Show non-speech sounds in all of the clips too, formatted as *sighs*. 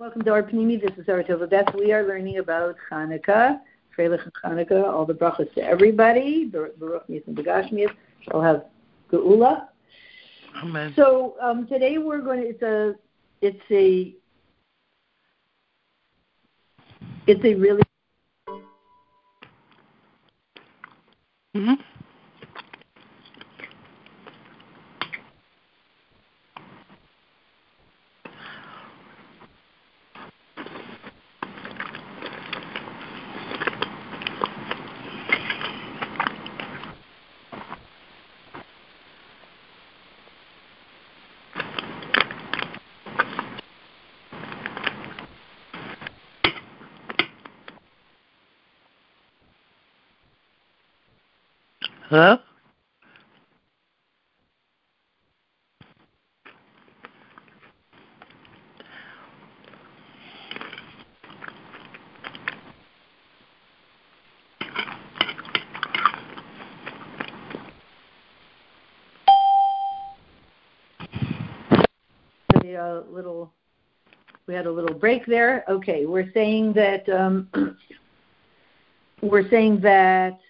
welcome to our Panini. This is Saratova Beth. We are learning about Hanukkah, Freilich and Hanukkah, all the brachas to everybody. Baruch Nisan Begashmias. I'll have Geula. Amen. So um, today we're going to, it's a, it's a, it's a really. Mm-hmm. Hello? a little we had a little break there okay we're saying that um, *clears throat* we're saying that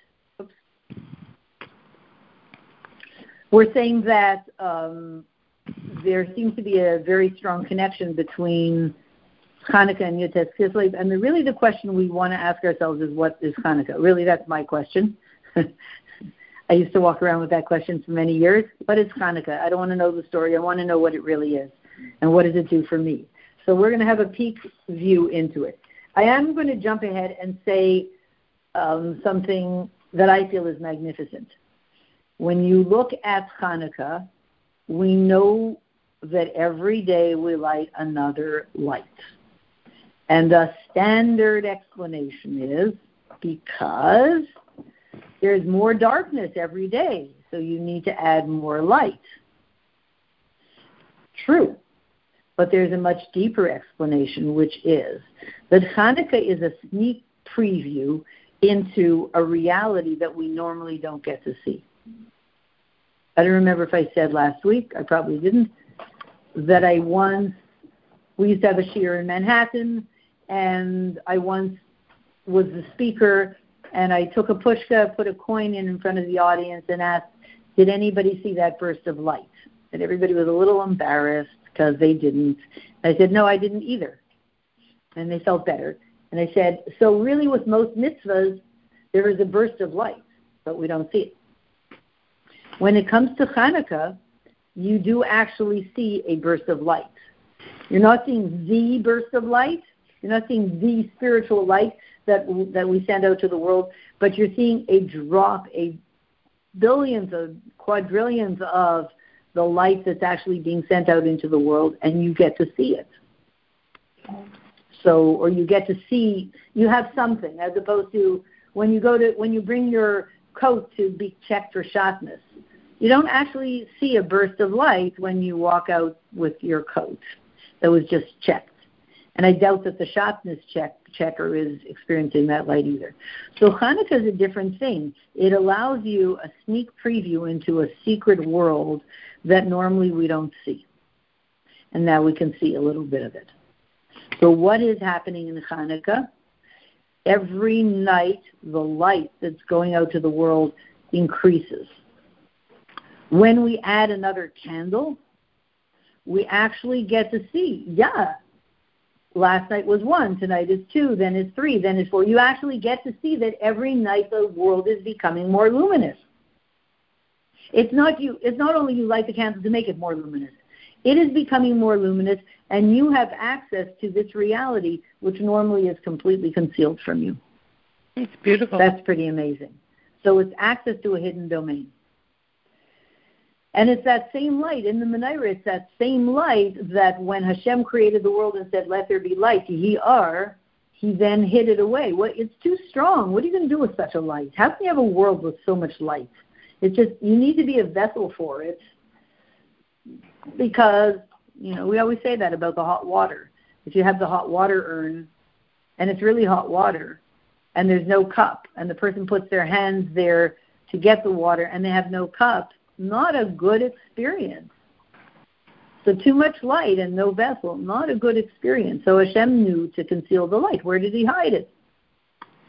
we're saying that um, there seems to be a very strong connection between Hanukkah and Yud Kislev, and the, really the question we want to ask ourselves is, what is Hanukkah? Really, that's my question. *laughs* I used to walk around with that question for many years. What is Hanukkah? I don't want to know the story. I want to know what it really is and what does it do for me. So we're going to have a peek view into it. I am going to jump ahead and say um, something that I feel is magnificent. When you look at Hanukkah, we know that every day we light another light. And the standard explanation is because there's more darkness every day, so you need to add more light. True. But there's a much deeper explanation, which is that Hanukkah is a sneak preview into a reality that we normally don't get to see. I don't remember if I said last week, I probably didn't, that I once, we used to have a shiur in Manhattan, and I once was the speaker, and I took a pushka, put a coin in in front of the audience, and asked, did anybody see that burst of light? And everybody was a little embarrassed because they didn't. I said, no, I didn't either. And they felt better. And I said, so really with most mitzvahs, there is a burst of light, but we don't see it. When it comes to Hanukkah, you do actually see a burst of light. You're not seeing the burst of light. You're not seeing the spiritual light that that we send out to the world, but you're seeing a drop, a billions of quadrillions of the light that's actually being sent out into the world, and you get to see it. So, or you get to see, you have something as opposed to when you go to, when you bring your coat to be checked for shatnez. You don't actually see a burst of light when you walk out with your coat that was just checked. And I doubt that the shatnez check, checker is experiencing that light either. So Hanukkah is a different thing. It allows you a sneak preview into a secret world that normally we don't see. And now we can see a little bit of it. So, what is happening in Hanukkah? Every night, the light that's going out to the world increases. When we add another candle, we actually get to see, yeah, last night was one, tonight is two, then is three, then is four. You actually get to see that every night the world is becoming more luminous. It's not you. It's not only you light the candle to make it more luminous. It is becoming more luminous, and you have access to this reality, which normally is completely concealed from you. It's beautiful. That's pretty amazing. So it's access to a hidden domain. And it's that same light in the menorah. It's that same light that when Hashem created the world and said, "Let there be light," Yehi Or. He then hid it away. Well, it's too strong. What are you going to do with such a light? How can you have a world with so much light? It's just you need to be a vessel for it because you know we always say that about the hot water. If you have the hot water urn and it's really hot water and there's no cup and the person puts their hands there to get the water and they have no cup, not a good experience. So too much light and no vessel, not a good experience. So Hashem knew to conceal the light. Where did he hide it?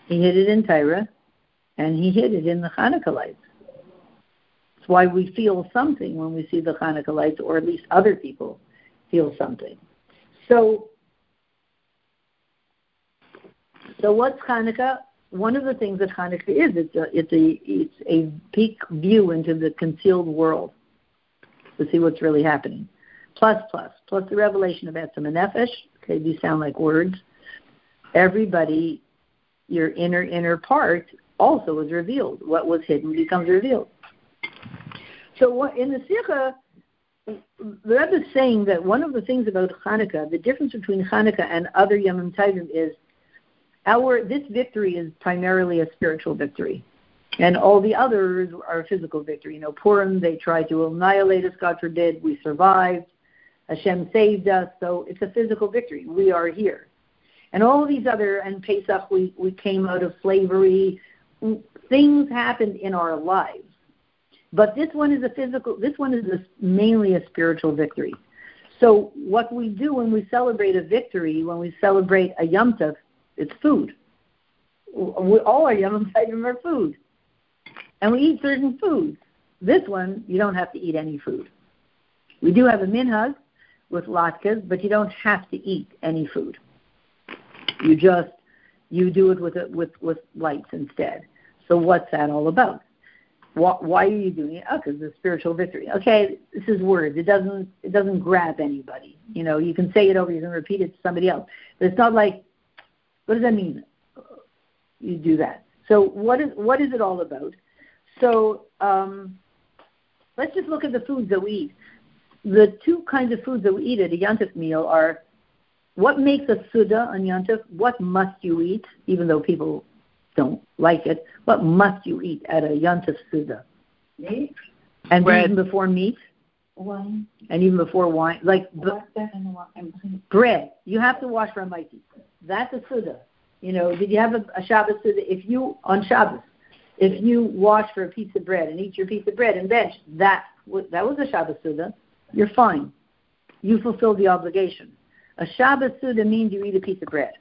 He hid it in Torah, and he hid it in the Hanukkah lights. That's why we feel something when we see the Hanukkah lights, or at least other people feel something. So, so what's Hanukkah? One of the things that Hanukkah is, it's a, it's a, it's a peak view into the concealed world to see what's really happening plus plus, plus the revelation of Etzem and Nefesh. Okay, these sound like words. Everybody, your inner, inner part also is revealed. What was hidden becomes revealed. So what, in the Sikha, the Rebbe is saying that one of the things about Hanukkah, the difference between Hanukkah and other Yom Tovim is our this victory is primarily a spiritual victory, and all the others are physical victory. You know, Purim they tried to annihilate us, God forbid, we survived. Hashem saved us, so it's a physical victory. We are here. And all these other, and Pesach, we, we came out of slavery. Things happened in our lives. But this one is a physical, this one is a, mainly a spiritual victory. So what we do when we celebrate a victory, when we celebrate a Yom Tov, it's food. We, all our Yom *laughs* Tovim are food. And we eat certain foods. This one, you don't have to eat any food. We do have a minhag, with latkes, but you don't have to eat any food. You just you do it with it with with lights instead. So what's that all about? Why, are you doing it? Oh, because the spiritual victory. Okay, this is words. It doesn't it doesn't grab anybody. You know, you can say it over, you can repeat it to somebody else, but it's not like what does that mean? You do that. So what is what is it all about? So um, let's just look at the foods that we eat the two kinds of foods that we eat at a Yantif meal are what makes a Suda on Yantif, what must you eat, even though people don't like it, what must you eat at a Yantif Suda? Meat. And Bread. even before meat? Wine. And even before wine. Like bread. You have to wash for a mighty. That's a Suda. You know, did you have a, a Shabbos Suda? If you, on Shabbos, if you wash for a piece of bread and eat your piece of bread and bench, that, that was a Shabbos Suda you're fine. You fulfill the obligation. A Shabbos Suda means you eat a piece of bread.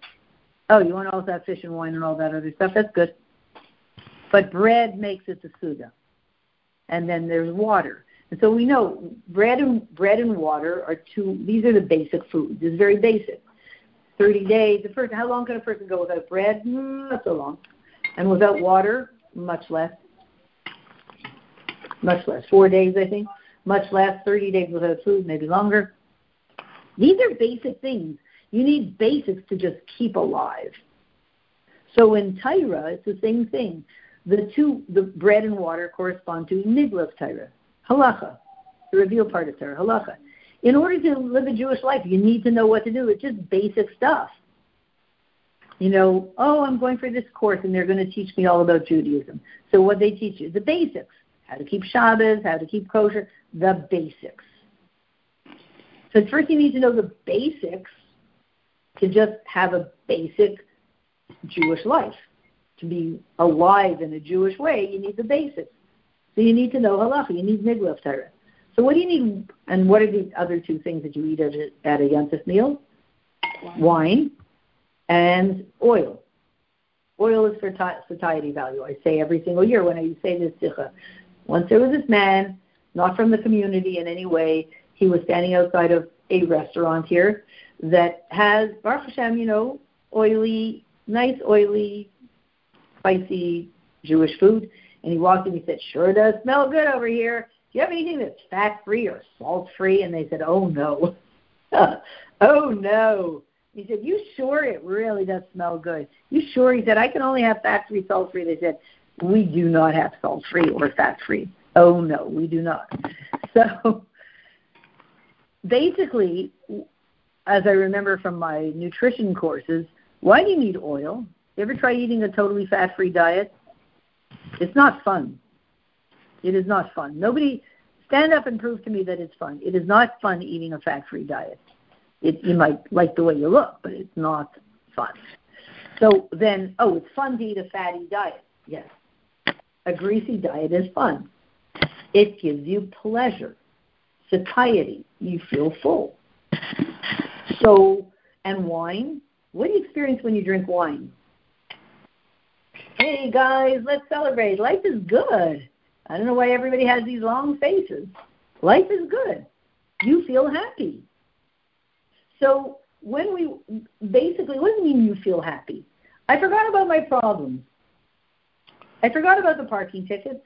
Oh, you want to also have fish and wine and all that other stuff? That's good. But bread makes it a Suda. And then there's water. And so we know bread and bread and water are two these are the basic foods. It's very basic. Thirty days. The first how long can a person go without bread? Mm, not so long. And without water, much less. Much less. Four days I think much less 30 days without food, maybe longer. These are basic things. You need basics to just keep alive. So in Torah, it's the same thing. The two, the bread and water correspond to Niglas Torah, halacha, the reveal part of Torah, halacha. In order to live a Jewish life, you need to know what to do. It's just basic stuff. You know, oh, I'm going for this course and they're going to teach me all about Judaism. So what they teach you? Is the basics how to keep Shabbos, how to keep kosher, the basics. So first you need to know the basics to just have a basic Jewish life. To be alive in a Jewish way, you need the basics. So you need to know halacha, you need niglav Torah. So what do you need, and what are the other two things that you eat at a, at a Yontif meal? Wine. Wine and oil. Oil is for satiety value. I say every single year when I say this sikha. Once there was this man, not from the community in any way. He was standing outside of a restaurant here that has Baruch Hashem, you know, oily, nice, oily, spicy Jewish food. And he walked in. He said, "Sure does smell good over here. Do you have anything that's fat free or salt free?" And they said, "Oh no, *laughs* oh no." He said, "You sure it really does smell good? You sure?" He said, "I can only have fat free, salt free." They said, we do not have salt free or fat free. Oh no, we do not. *laughs* So basically, as I remember from my nutrition courses, why do you need oil? You ever try eating a totally fat free diet? It's not fun. It is not fun. Nobody stand up and prove to me that it's fun. It is not fun eating a fat free diet. It, you might like the way you look, but it's not fun. So then, oh, it's fun to eat a fatty diet. Yes, a greasy diet is fun. It gives you pleasure. satiety. You feel full. So, and wine, what do you experience when you drink wine? Hey guys, let's celebrate. Life is good. I don't know why everybody has these long faces. Life is good. You feel happy. So when we basically, what does it mean you feel happy? I forgot about my problems. I forgot about the parking tickets,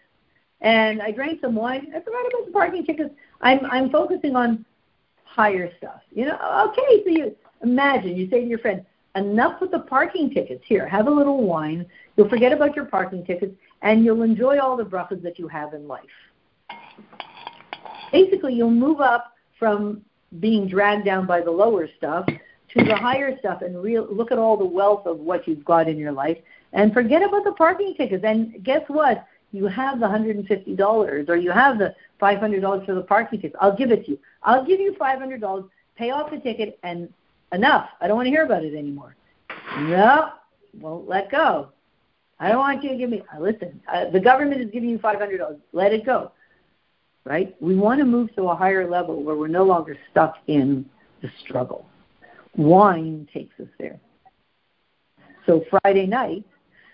and I drank some wine. I forgot about the parking tickets. I'm I'm focusing on higher stuff. You know, okay. So you imagine you say to your friend, enough with the parking tickets. Here, have a little wine. You'll forget about your parking tickets, and you'll enjoy all the brachas that you have in life. Basically, you'll move up from being dragged down by the lower stuff to the higher stuff and real, look at all the wealth of what you've got in your life and forget about the parking tickets. And guess what? You have the $150 or you have the $500 for the parking tickets. I'll give it to you. I'll give you $500, pay off the ticket, and enough. I don't want to hear about it anymore. No, won't let go. I don't want you to give me. Uh, listen, uh, the government is giving you $500. Let it go. Right? We want to move to a higher level where we're no longer stuck in the struggle. Wine takes us there. So Friday night,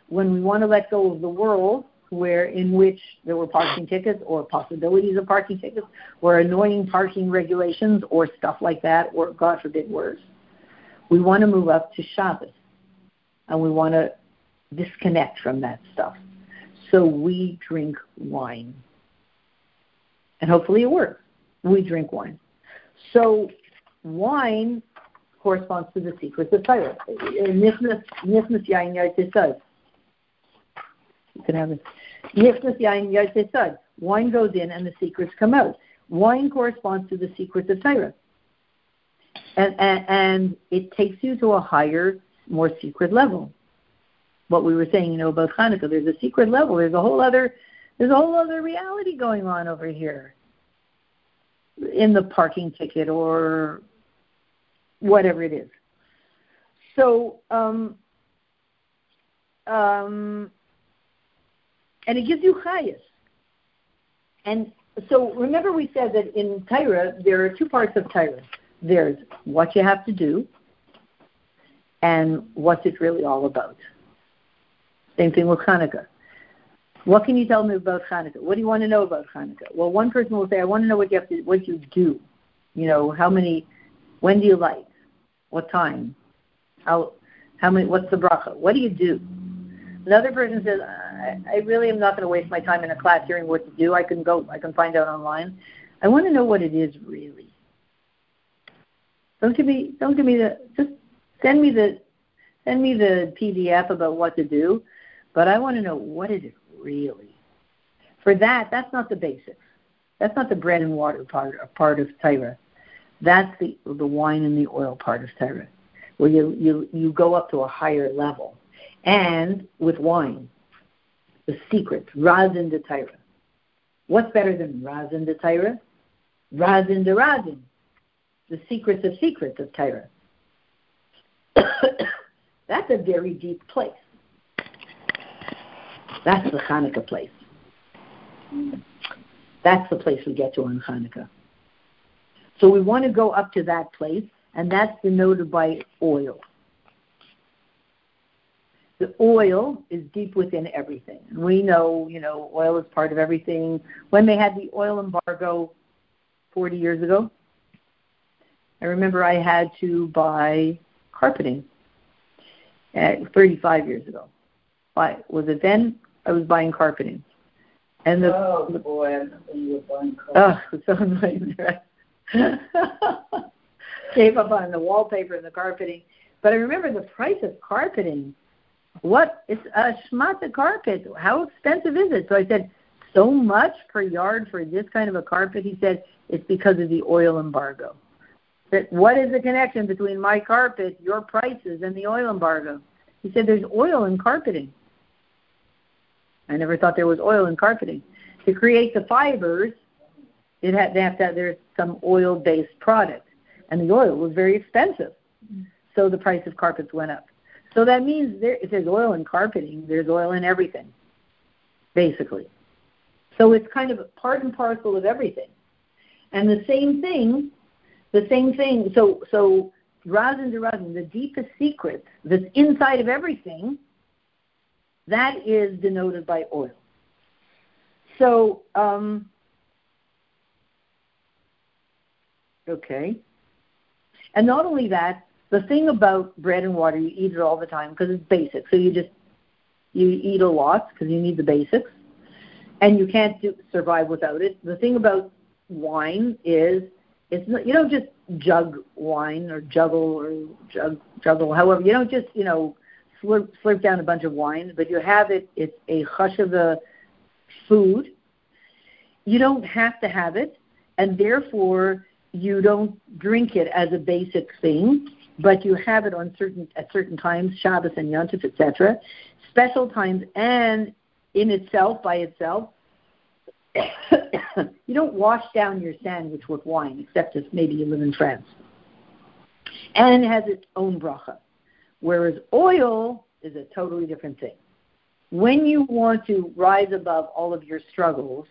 when we want to let go of the world where in which there were parking tickets or possibilities of parking tickets or annoying parking regulations or stuff like that or God forbid worse, we want to move up to Shabbos and we want to disconnect from that stuff. So we drink wine. And hopefully it works. We drink wine. So wine corresponds to the secrets of Torah. Nichnas yain yatza sod. You can have it. Yain. Wine goes in and the secrets come out. Wine corresponds to the secrets of Torah. And, and, and it takes you to a higher, more secret level. What we were saying, you know, about Hanukkah, there's a secret level. There's a whole other, there's a whole other reality going on over here in the parking ticket or whatever it is. So, um, um, and it gives you chayas. And so remember we said that in Torah, there are two parts of Torah. There's what you have to do and what's it really all about. Same thing with Hanukkah. What can you tell me about Hanukkah? What do you want to know about Hanukkah? Well, one person will say, I want to know what you have to, what you do. You know, how many, when do you light? What time? How how many? What's the bracha? What do you do? Another person says, I, I really am not going to waste my time in a class hearing what to do. I can go. I can find out online. I want to know what it is really. Don't give me. Don't give me the. Just send me the. Send me the PDF about what to do, but I want to know what is it really. For that, that's not the basics. That's not the bread and water part part of Torah. That's the the wine and the oil part of Torah, where you you you go up to a higher level, and with wine, the secrets, razin de Torah. What's better than razin de Torah? Razin de razin, the secrets of secrets of Torah. *coughs* That's a very deep place. That's the Hanukkah place. That's the place we get to on Hanukkah. So we want to go up to that place, and that's denoted by oil. The oil is deep within everything. We know, you know, oil is part of everything. When they had the oil embargo 40 years ago, I remember I had to buy carpeting at 35 years ago. Why was it then? I was buying carpeting. And the, oh boy, I you were buying carpeting. Oh, so annoying, right? *laughs* Gave up on the wallpaper and the carpeting. But I remember the price of carpeting. What? It's a schmata carpet. How expensive is it? So I said, so much per yard for this kind of a carpet? He said, it's because of the oil embargo. But what is the connection between my carpet, your prices, and the oil embargo? He said, there's oil in carpeting. I never thought there was oil in carpeting. To create the fibers, it had they have to have there's some oil based product. And the oil was very expensive. So the price of carpets went up. So that means there if there's oil in carpeting, there's oil in everything. Basically. So it's kind of a part and parcel of everything. And the same thing, the same thing. So so razin de razin, the deepest secret that's inside of everything, that is denoted by oil. So um, okay. And not only that, the thing about bread and water, you eat it all the time because it's basic. So you just you eat a lot because you need the basics, and you can't do, survive without it. The thing about wine is it's not, you don't just jug wine or juggle or jug juggle, however you don't just you know slurp, slurp down a bunch of wine, but you have it. It's a the food. You don't have to have it, and therefore you don't drink it as a basic thing but you have it on certain at certain times, Shabbos and Yontif, etc., special times, and in itself by itself. *coughs* you don't wash down your sandwich with wine, except if maybe you live in France. And it has its own bracha, whereas oil is a totally different thing. When you want to rise above all of your struggles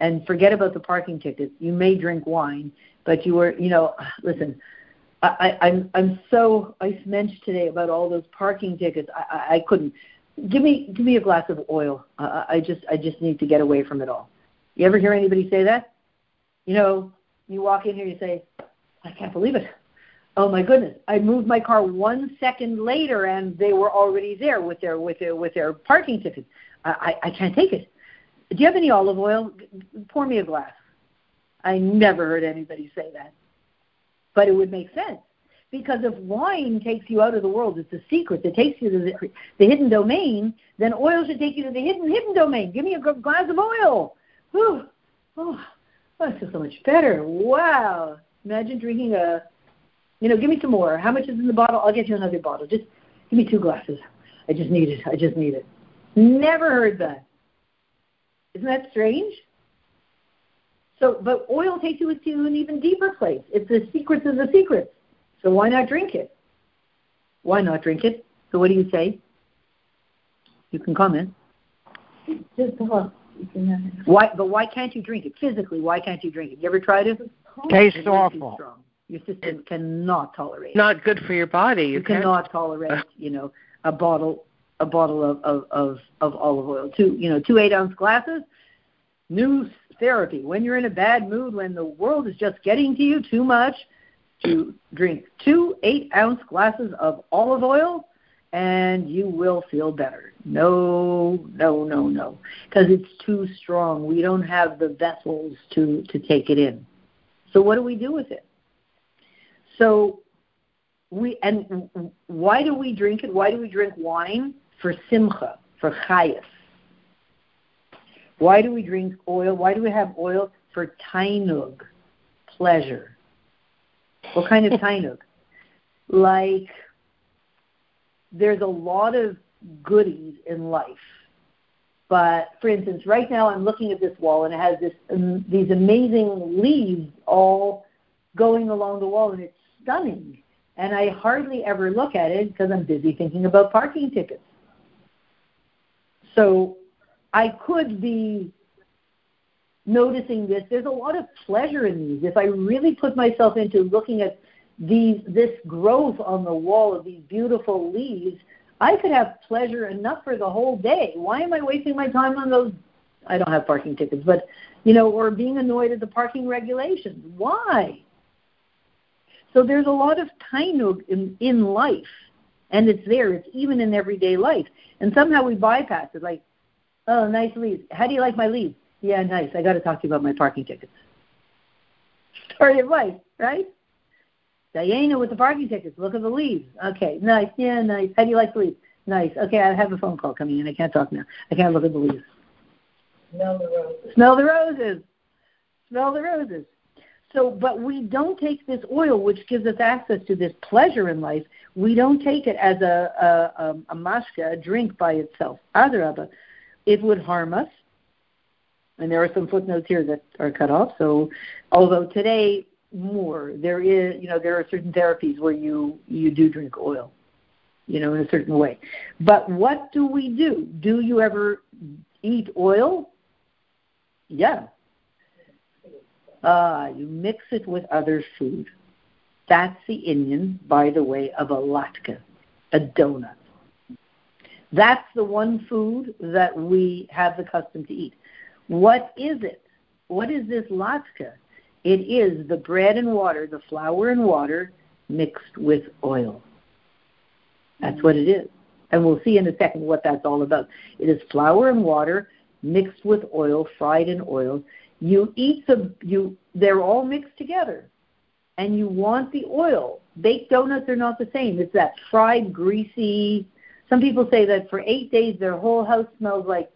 and forget about the parking tickets, you may drink wine, but you are, you know, listen, I, I'm I'm so I menched today about all those parking tickets. I, I, I couldn't. Give me give me a glass of oil. Uh, I just I just need to get away from it all. You ever hear anybody say that? You know, you walk in here, you say, I can't believe it. Oh my goodness! I moved my car one second later, and they were already there with their with their with their parking tickets. I I, I can't take it. Do you have any olive oil? Pour me a glass. I never heard anybody say that but it would make sense because if wine takes you out of the world, it's a secret that takes you to the, the hidden domain, then oil should take you to the hidden hidden domain. Give me a glass of oil. Whew. Oh, oh, I feel so much better. Wow. Imagine drinking a, you know, give me some more. How much is in the bottle? I'll get you another bottle. Just give me two glasses. I just need it. I just need it. Never heard that. Isn't that strange? So, but oil takes you to an even deeper place. It's the secrets of the secrets. So why not drink it? Why not drink it? So what do you say? You can comment. Just Why? But why can't you drink it physically? Why can't you drink it? You ever tried it? Tastes it's awful. Your system cannot tolerate. Not good for your body. You, you cannot tolerate, uh. you know, a bottle a bottle of, of, of, of olive oil. Two you know, two eight ounce glasses. New therapy. When you're in a bad mood, when the world is just getting to you too much, to drink two eight ounce glasses of olive oil and you will feel better. No, no, no, no, because it's too strong. We don't have the vessels to, to take it in. So what do we do with it? So we and why do we drink it? Why do we drink wine? For simcha, for chayas. Why do we drink oil? Why do we have oil? For tainug, pleasure. What kind of *laughs* tainug? Like, there's a lot of goodies in life. But for instance, right now I'm looking at this wall and it has this um, these amazing leaves all going along the wall and it's stunning. And I hardly ever look at it because I'm busy thinking about parking tickets. So I could be noticing this. There's a lot of pleasure in these. If I really put myself into looking at these, this growth on the wall of these beautiful leaves, I could have pleasure enough for the whole day. Why am I wasting my time on those? I don't have parking tickets, but you know, or being annoyed at the parking regulations. Why? So there's a lot of tainug in, in life, and it's there. It's even in everyday life, and somehow we bypass it. Like, Oh, nice leaves. How do you like my leaves? Yeah, nice. I got to talk to you about my parking tickets. Story of life, right? Diana with the parking tickets. Look at the leaves. Okay, nice. Yeah, nice. How do you like the leaves? Nice. Okay, I have a phone call coming in. I can't talk now. I can't look at the leaves. Smell the roses. Smell the roses. Smell the roses. So, but we don't take this oil, which gives us access to this pleasure in life. We don't take it as a a, a, a mashka, a drink by itself. Adarabah it would harm us. And there are some footnotes here that are cut off. So, although today more, there is, you know, there are certain therapies where you you do drink oil, you know, in a certain way. But what do we do? Do you ever eat oil? Yeah. Uh, you mix it with other food. That's the inyan, by the way, of a latke, a donut. That's the one food that we have the custom to eat. What is it? What is this latke? It is the bread and water, the flour and water mixed with oil. That's what it is. And we'll see in a second what that's all about. It is flour and water mixed with oil, fried in oil. You eat the you they're all mixed together. And you want the oil. Baked donuts are not the same. It's that fried, greasy. Some people say that for eight days their whole house smells like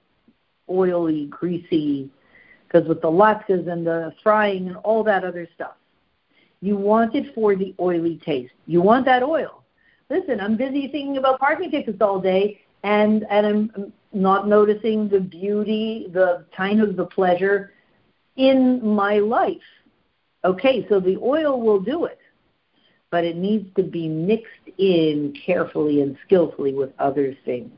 oily, greasy, because with the latkes and the frying and all that other stuff. You want it for the oily taste. You want that oil. Listen, I'm busy thinking about parking tickets all day, and and I'm not noticing the beauty, the kind of the pleasure in my life. Okay, so the oil will do it, but it needs to be mixed in carefully and skillfully with other things.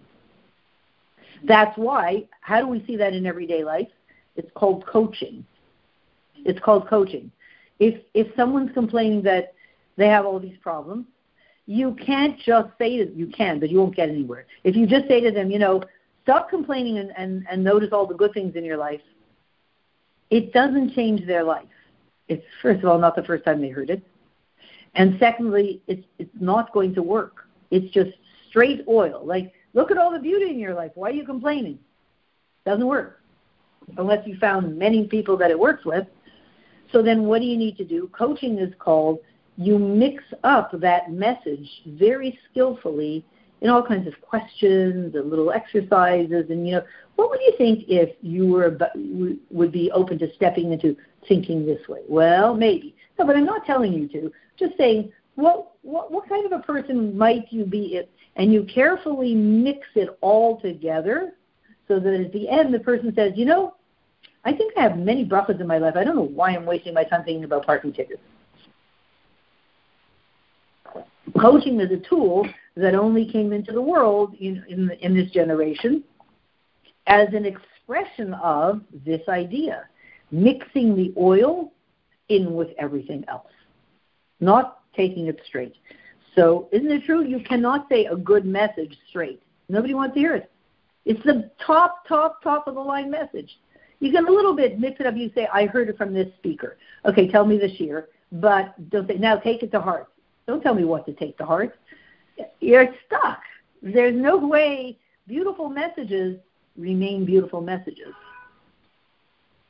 That's why, how do we see that in everyday life? It's called coaching. It's called coaching. If if someone's complaining that they have all these problems, you can't just say to you can, but you won't get anywhere. If you just say to them, you know, stop complaining and, and, and notice all the good things in your life, it doesn't change their life. It's first of all not the first time they heard it. And secondly, it's it's not going to work. It's just straight oil. Like, look at all the beauty in your life. Why are you complaining? Doesn't work. Unless you found many people that it works with. So then what do you need to do? Coaching is called you mix up that message very skillfully in all kinds of questions and little exercises and you know what would you think if you were would be open to stepping into thinking this way well maybe no but i'm not telling you to just saying what what what kind of a person might you be If, and you carefully mix it all together so that at the end the person says you know I think I have many brachas in my life. I don't know why I'm wasting my time thinking about parking tickets. Coaching is a tool that only came into the world in, in, in this generation as an expression of this idea, mixing the oil in with everything else, not taking it straight. So, isn't it true? You cannot say a good message straight. Nobody wants to hear it. It's the top, top, top of the line message. You can a little bit mix it up. You say, I heard it from this speaker. Okay, tell me this year. But don't say, now take it to heart. Don't tell me what to take to heart. You're stuck. There's no way beautiful messages remain beautiful messages.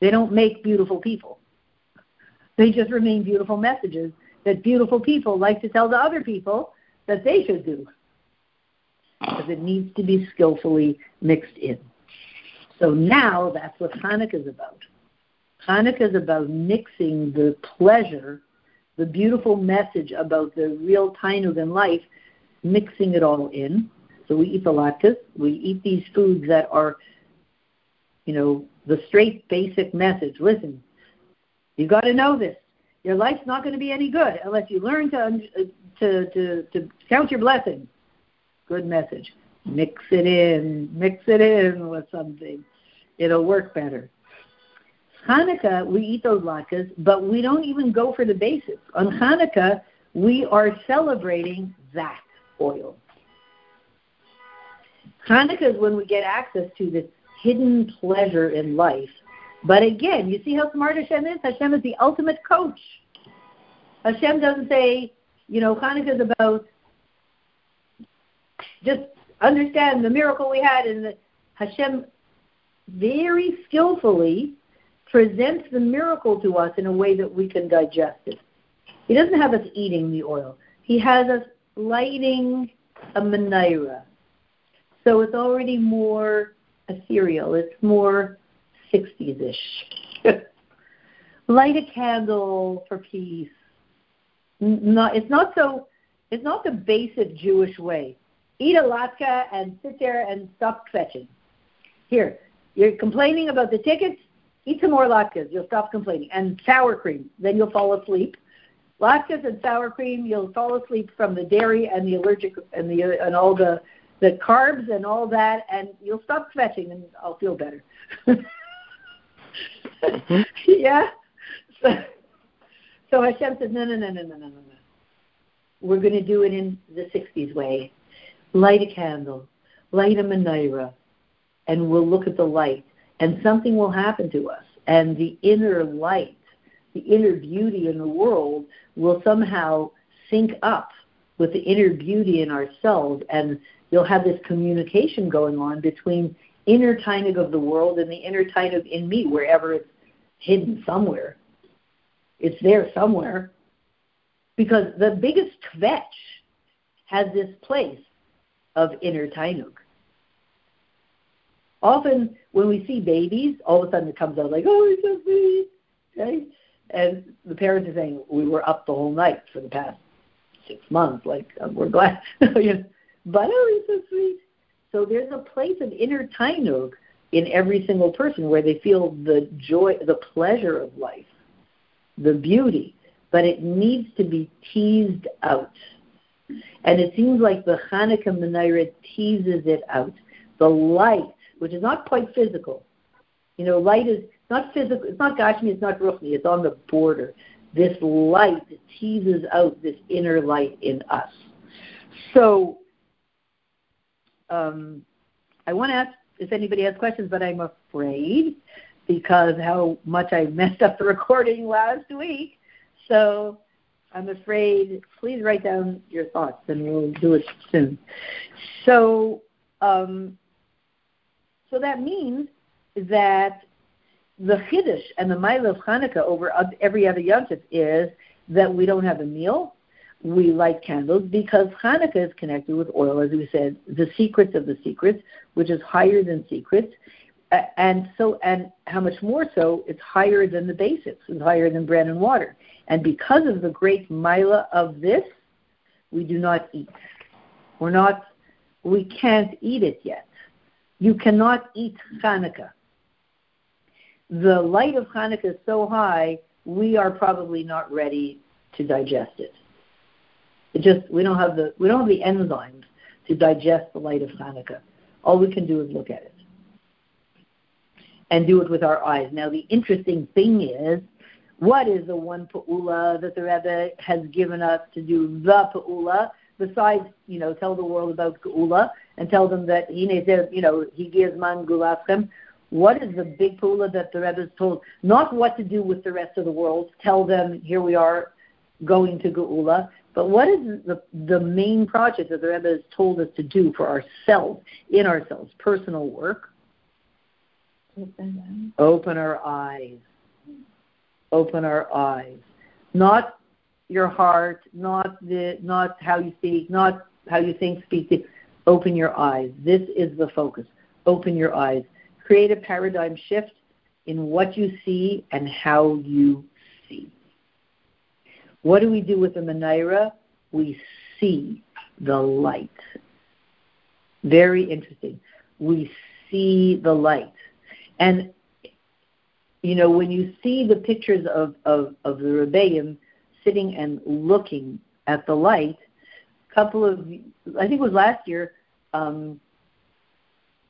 They don't make beautiful people. They just remain beautiful messages that beautiful people like to tell to other people that they should do. Because it needs to be skillfully mixed in. So now that's what Hanukkah is about. Hanukkah is about mixing the pleasure, the beautiful message about the real tainug in life, mixing it all in. So we eat the latkes, we eat these foods that are, you know, the straight basic message. Listen, you got to know this. Your life's not going to be any good unless you learn to uh, to to, to count your blessings. Good message mix it in, mix it in with something. It'll work better. Hanukkah, we eat those latkes, but we don't even go for the basics. On Hanukkah, we are celebrating that oil. Hanukkah is when we get access to this hidden pleasure in life. But again, you see how smart Hashem is? Hashem is the ultimate coach. Hashem doesn't say, you know, Hanukkah is about just understand the miracle we had and Hashem very skillfully presents the miracle to us in a way that we can digest it. He doesn't have us eating the oil. He has us lighting a menorah. So it's already more ethereal. It's more 60s-ish. *laughs* Light a candle for peace. Not, it's not so. It's not the basic Jewish way eat a latke and sit there and stop kvetching. Here, you're complaining about the tickets, eat some more latkes. You'll stop complaining. And sour cream, then you'll fall asleep. Latkes and sour cream, you'll fall asleep from the dairy and the allergic and the and all the the carbs and all that, and you'll stop kvetching, and I'll feel better. mm-hmm. *laughs* Yeah. so Hashem says, no, no, no, no, no, no, no, no. We're going to do it in the 60s way. Light a candle, light a menorah, and we'll look at the light, and something will happen to us. And the inner light, the inner beauty in the world will somehow sync up with the inner beauty in ourselves, and you'll have this communication going on between inner Tainug of the world and the inner Tainug in me, wherever it's hidden somewhere. It's there somewhere. Because the biggest kvetch has this place of inner Tainug. Often when we see babies, all of a sudden it comes out like, oh, he's so sweet. Okay? And the parents are saying, we were up the whole night for the past six months. Like, we're glad. *laughs* but oh, he's so sweet. So there's a place of inner tainug in every single person where they feel the joy, the pleasure of life, the beauty, but it needs to be teased out. And it seems like the Hanukkah menorah teases it out. The light, which is not quite physical. You know, light is not physical, it's not Gashmi, it's not Ruchni, it's on the border. This light teases out this inner light in us. So, um, I want to ask if anybody has questions, but I'm afraid because how much I messed up the recording last week. So I'm afraid, please write down your thoughts and we'll do it soon. So, um, so that means that the Chiddush and the Mila of Hanukkah over every other Yontif is that we don't have a meal, we light candles because Hanukkah is connected with oil, as we said, the secrets of the secrets, which is higher than secrets, and so and how much more so, it's higher than the basics, it's higher than bread and water, and because of the great mila of this, we do not eat. We're not, we can't eat it yet. You cannot eat Hanukkah. The light of Hanukkah is so high, we are probably not ready to digest it. It just we don't have the we don't have the enzymes to digest the light of Hanukkah. All we can do is look at it and do it with our eyes. Now the interesting thing is, what is the one pa'ula that the Rebbe has given us to do the pa'ula besides you know tell the world about geula and tell them that he you know he gives zman geulaschem. What is the big pula that the Rebbe told? Not what to do with the rest of the world. Tell them here we are going to Geula, but what is the, the main project that the Rebbe has told us to do for ourselves, in ourselves, personal work? Open our eyes. Open our eyes. Not your heart, not the, not how you speak, not how you think, speak. Open your eyes. This is the focus. Open your eyes. Create a paradigm shift in what you see and how you see. What do we do with the menorah? We see the light. Very interesting. We see the light. And, you know, when you see the pictures of, of, of the Rebbeim sitting and looking at the light, a couple of, I think it was last year, um,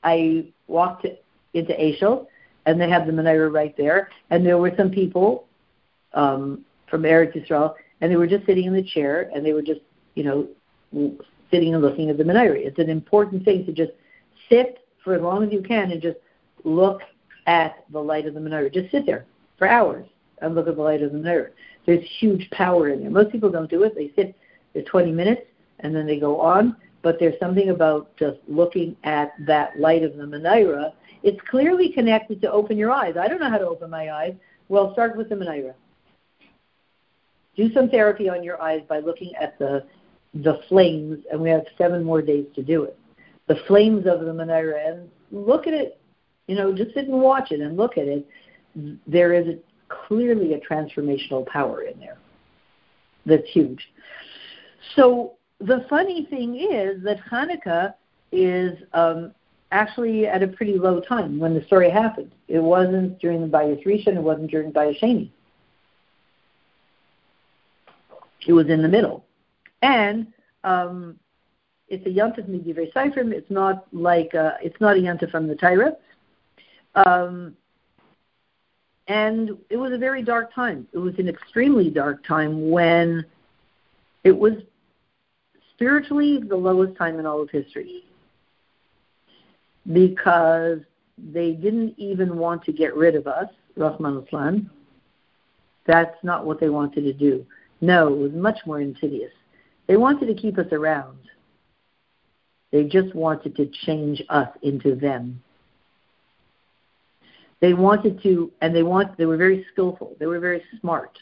I walked into Ashel, and they have the menorah right there, and there were some people um, from Eretz Yisrael, and they were just sitting in the chair, and they were just, you know, sitting and looking at the menorah. It's an important thing to just sit for as long as you can and just look at the light of the menorah. Just sit there for hours and look at the light of the menorah. There's huge power in there. Most people don't do it. They sit for 20 minutes and then they go on. But there's something about just looking at that light of the menorah. It's clearly connected to open your eyes. I don't know how to open my eyes. Well, start with the menorah do some therapy on your eyes by looking at the the flames, and we have seven more days to do it. The flames of the menorah, and look at it. You know, just sit and watch it and look at it. There is a, clearly a transformational power in there that's huge. So the funny thing is that Hanukkah is um, actually at a pretty low time when the story happened. It wasn't during the Bayis Rishon, it wasn't during Bayis Sheni. It was in the middle. And um, it's a yontif midivrei seifrim. It's not like uh, it's not a yontif from the Torah. Um, and it was a very dark time. It was an extremely dark time when it was spiritually the lowest time in all of history because they didn't even want to get rid of us, Rachmana litzlan. That's not what they wanted to do. No, it was much more insidious. They wanted to keep us around. They just wanted to change us into them. They wanted to, and they want, they were very skillful. They were very smart.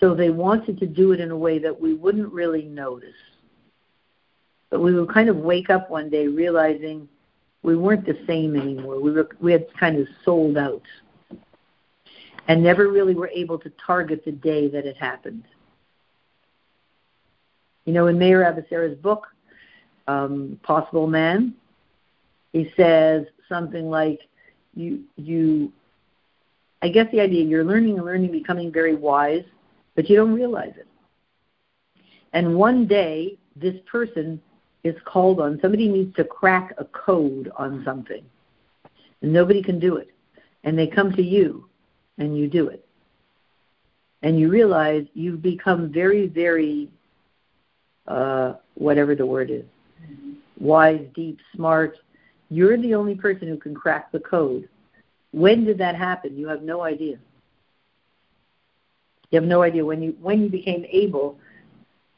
So they wanted to do it in a way that we wouldn't really notice. But we would kind of wake up one day realizing we weren't the same anymore. We were we had kind of sold out, and never really were able to target the day that it happened. You know, in Meir Abehsera's book, um, Possible Man, he says something like, "You you." I guess the idea you're learning and learning, becoming very wise, but you don't realize it. And one day, this person is called on. Somebody needs to crack a code on something, and nobody can do it. And they come to you, and you do it. And you realize you've become very, very, uh, whatever the word is, wise, deep, smart. You're the only person who can crack the code. When did that happen? You have no idea. You have no idea when you when you became able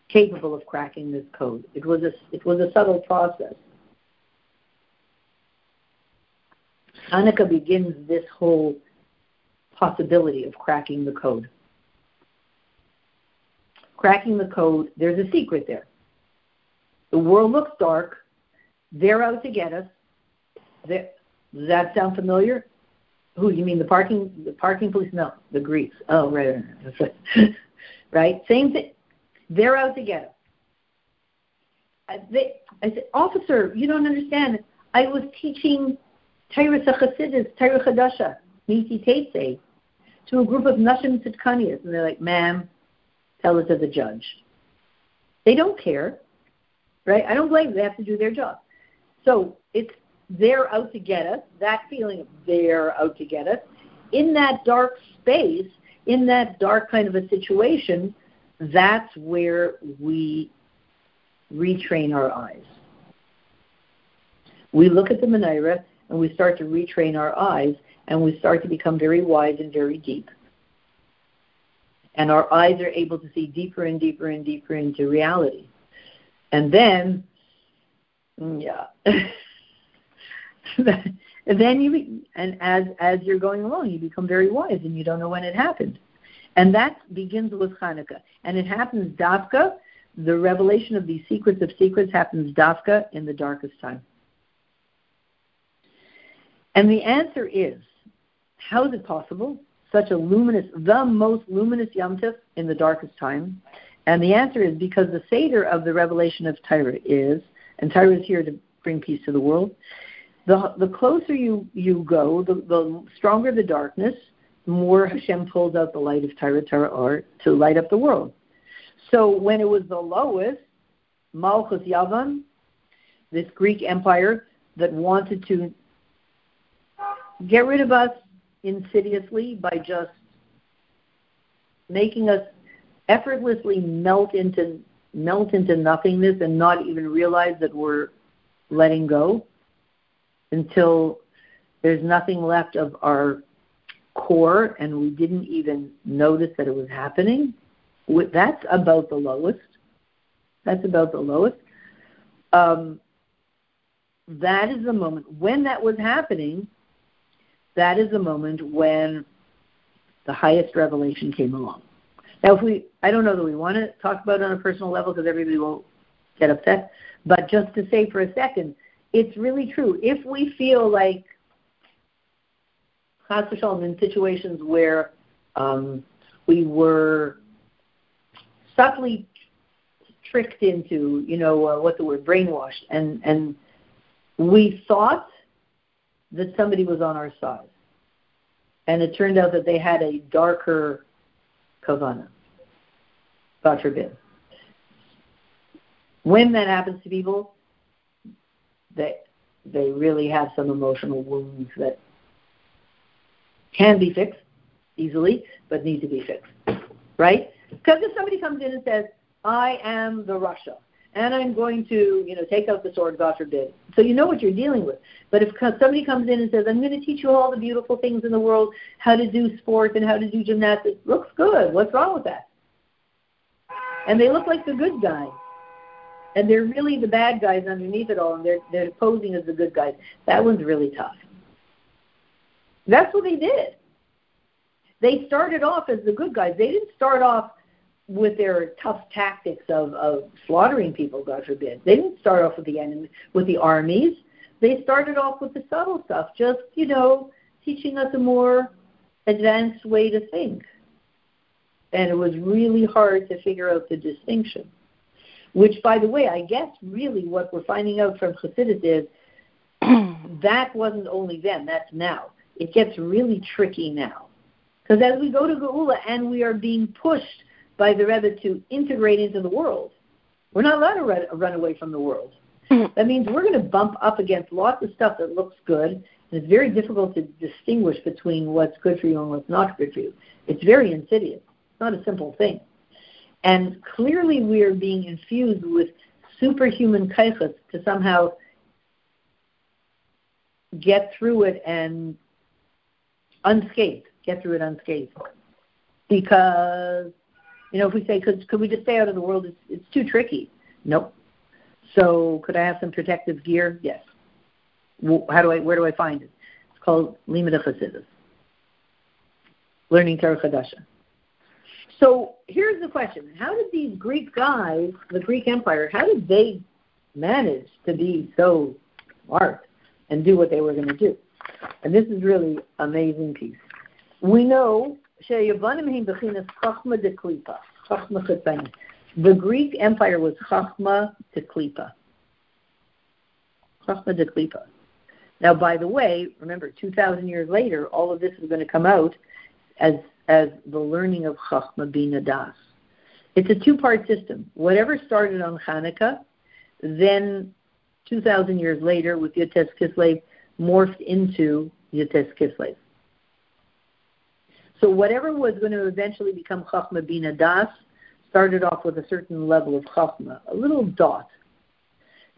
capable of cracking this code. It was a, it was a subtle process. Hanukkah begins this whole possibility of cracking the code. Cracking the code, there's a secret there. The world looks dark. They're out to get us. They're, does that sound familiar? Who you mean the parking the parking police? No, the Greeks. Oh, right, right, right. *laughs* Same thing. They're out to get us. I, they, I said, officer, you don't understand. I was teaching Torah Chasidis, Torah Chadasha, Miti Teitze, to a group of Nashim Tzidkanias. And they're like, ma'am, tell it to the judge. They don't care, right? I don't blame them. They have to do their job. So it's they're out to get us, that feeling of they're out to get us. In that dark space, in that dark kind of a situation, that's where we retrain our eyes. We look at the menorah and we start to retrain our eyes and we start to become very wise and very deep. And our eyes are able to see deeper and deeper and deeper into reality. And then, mm, yeah. *laughs* and then you and as as you're going along, you become very wise, and you don't know when it happened. And that begins with Hanukkah. And it happens dafka, the revelation of these secrets of secrets happens dafka in the darkest time. And the answer is, how is it possible? Such a luminous, the most luminous Yom in the darkest time. And the answer is because the Seder of the revelation of Torah is, and Torah is here to bring peace to the world, the, the closer you, you go, the, the stronger the darkness, more Hashem pulls out the light of Torah Torah Or to light up the world. So when it was the lowest, Malchus Yavan, this Greek empire that wanted to get rid of us insidiously by just making us effortlessly melt into melt into nothingness and not even realize that we're letting go until there's nothing left of our core and we didn't even notice that it was happening, that's about the lowest. That's about the lowest. Um, that is the moment when that was happening. That is the moment when the highest revelation came along. Now, if we, I don't know that we want to talk about it on a personal level because everybody will get upset, but just to say for a second, it's really true. If we feel like in situations where um, we were subtly tricked into, you know, uh, what the word brainwashed, and and we thought that somebody was on our side, and it turned out that they had a darker kavana. God forbid. When that happens to people, they they really have some emotional wounds that can be fixed easily, but need to be fixed, right? Because if somebody comes in and says, I am the Russia, and I'm going to, you know, take out the sword, God forbid. So you know what you're dealing with. But if somebody comes in and says, I'm going to teach you all the beautiful things in the world, how to do sports and how to do gymnastics, looks good. What's wrong with that? And they look like the good guys. And they're really the bad guys underneath it all, and they're, they're posing as the good guys. That one's really tough. That's what they did. They started off as the good guys. They didn't start off with their tough tactics of, of slaughtering people, God forbid. They didn't start off with the enemy, with the armies. They started off with the subtle stuff, just, you know, teaching us a more advanced way to think. And it was really hard to figure out the distinction. Which, by the way, I guess really what we're finding out from Chassidus is *clears throat* that wasn't only then, that's now. It gets really tricky now. Because as we go to Geula and we are being pushed by the Rebbe to integrate into the world, we're not allowed to run away from the world. Mm-hmm. That means we're going to bump up against lots of stuff that looks good, and it's very difficult to distinguish between what's good for you and what's not good for you. It's very insidious. It's not a simple thing. And clearly we are being infused with superhuman kaichas to somehow get through it and unscathed, get through it unscathed. Because, you know, if we say, could, could we just stay out of the world, it's, it's too tricky. Nope. So could I have some protective gear? Yes. How do I? Where do I find it? It's called Limud Chassidus. Learning Torah Chadasha. So here's the question: How did these Greek guys, the Greek Empire, how did they manage to be so smart and do what they were going to do? And this is really amazing piece. We know the Greek Empire was Chachma de Klipa. Chachma de Klipa. Now, by the way, remember, 2,000 years later, all of this is going to come out as, as the learning of Chachma Bina Das. It's a two-part system. Whatever started on Hanukkah, then 2,000 years later, with Yud Tes Kislev, morphed into Yud Tes Kislev. So whatever was going to eventually become Chachma Bina Das started off with a certain level of Chachma, a little dot.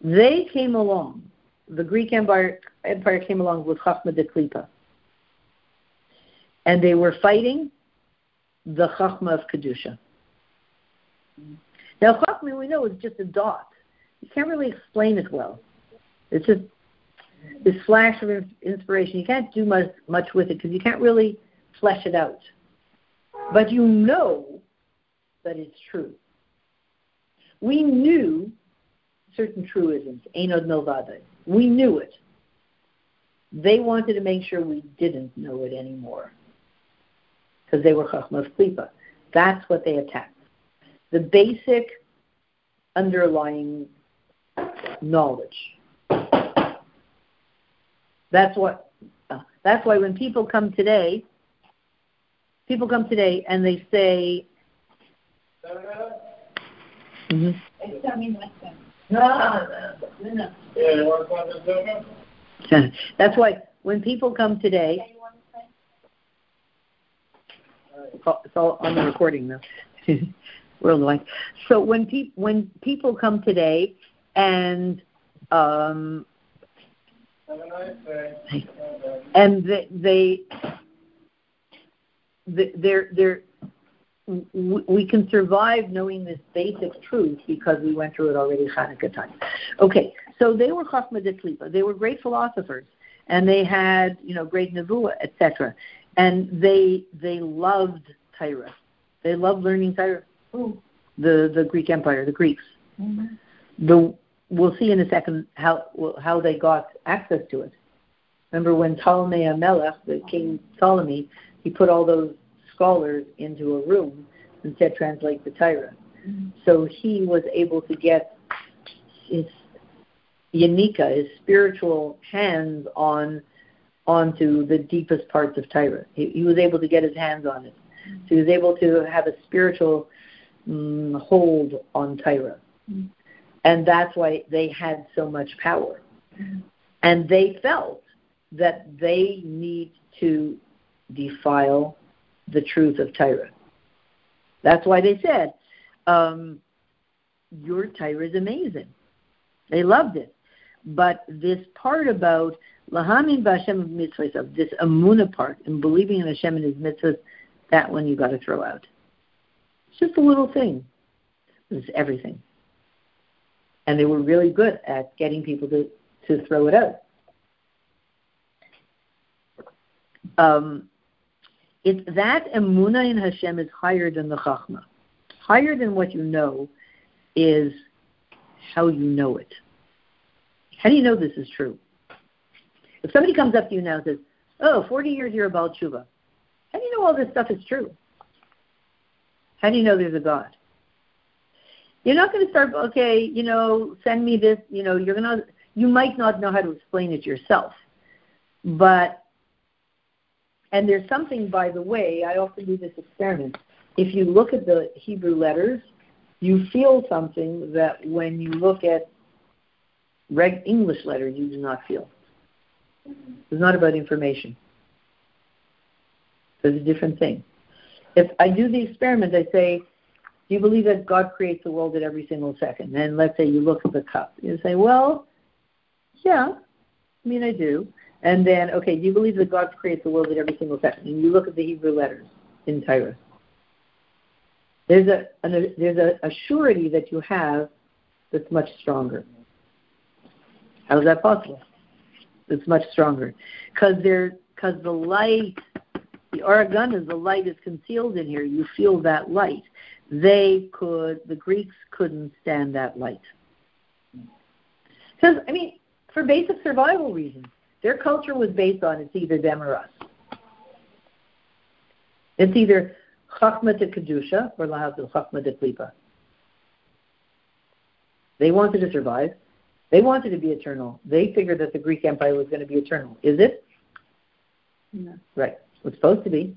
They came along, the Greek Empire, Empire came along with Chachma de Klipa. And they were fighting the Chachma of Kedusha. Now, Chachma, we know, is just a dot. You can't really explain it well. It's just this flash of inspiration. You can't do much, much with it because you can't really flesh it out. But you know that it's true. We knew certain truisms, Ein Od Milvado. We knew it. They wanted to make sure we didn't know it anymore because they were Chachmas Klipa. That's what they attacked. The basic underlying knowledge. That's what. Uh, that's why when people come today people come today and they say, mm-hmm. That's why when people come today, it's all on the recording now. *laughs* Worldwide. So when people when people come today and um, and they, they they're, they're, we can survive knowing this basic truth because we went through it already Hanukkah time. Okay, so they were Chachma de Klipa. They were great philosophers, and they had, you know, great nevuah, etc. And they they loved Torah. They loved learning Torah. The the Greek Empire, the Greeks. Mm-hmm. The we'll see in a second how how they got access to it. Remember when Ptolemy Melech, the King Ptolemy, he put all those scholars into a room and said translate the Torah. Mm-hmm. So he was able to get his Yanika, his spiritual hands on onto the deepest parts of Torah. He, he was able to get his hands on it. So he was able to have a spiritual um, hold on Torah. Mm-hmm. And that's why they had so much power. Mm-hmm. And they felt that they need to defile the truth of Torah. That's why they said, um, your Torah is amazing. They loved it. But this part about Lahamin B'Hashem mitzvahs, of this Amuna part, and believing in Hashem and His mitzvahs, that one you got to throw out. It's just a little thing. It's everything. And they were really good at getting people to, to throw it out. Um, it's that emuna in Hashem is higher than the chachma. Higher than what you know is how you know it. How do you know this is true? If somebody comes up to you now and says, "Oh, 40 years you're about tshuva," how do you know all this stuff is true? How do you know there's a God? You're not going to start, okay, you know, send me this, you know, you're going to, you might not know how to explain it yourself. But and there's something, by the way, I often do this experiment. If you look at the Hebrew letters, you feel something that when you look at reg English letters, you do not feel. It's not about information. It's a different thing. If I do the experiment, I say, do you believe that God creates the world at every single second? And let's say you look at the cup. You say, well, yeah, I mean, I do. And then, okay, do you believe that God creates the world at every single second? And you look at the Hebrew letters in Torah. There's a an, there's a, a surety that you have that's much stronger. How is that possible? It's much stronger because the light, the Or Haganuz the light is concealed in here. You feel that light. They could the Greeks couldn't stand that light because I mean for basic survival reasons their culture was based on it's either them or us. It's either Chachma de Kedusha or Lahazil Chachma de Klipa. They wanted to survive. They wanted to be eternal. They figured that the Greek Empire was going to be eternal. Is it? No. Right. It was supposed to be.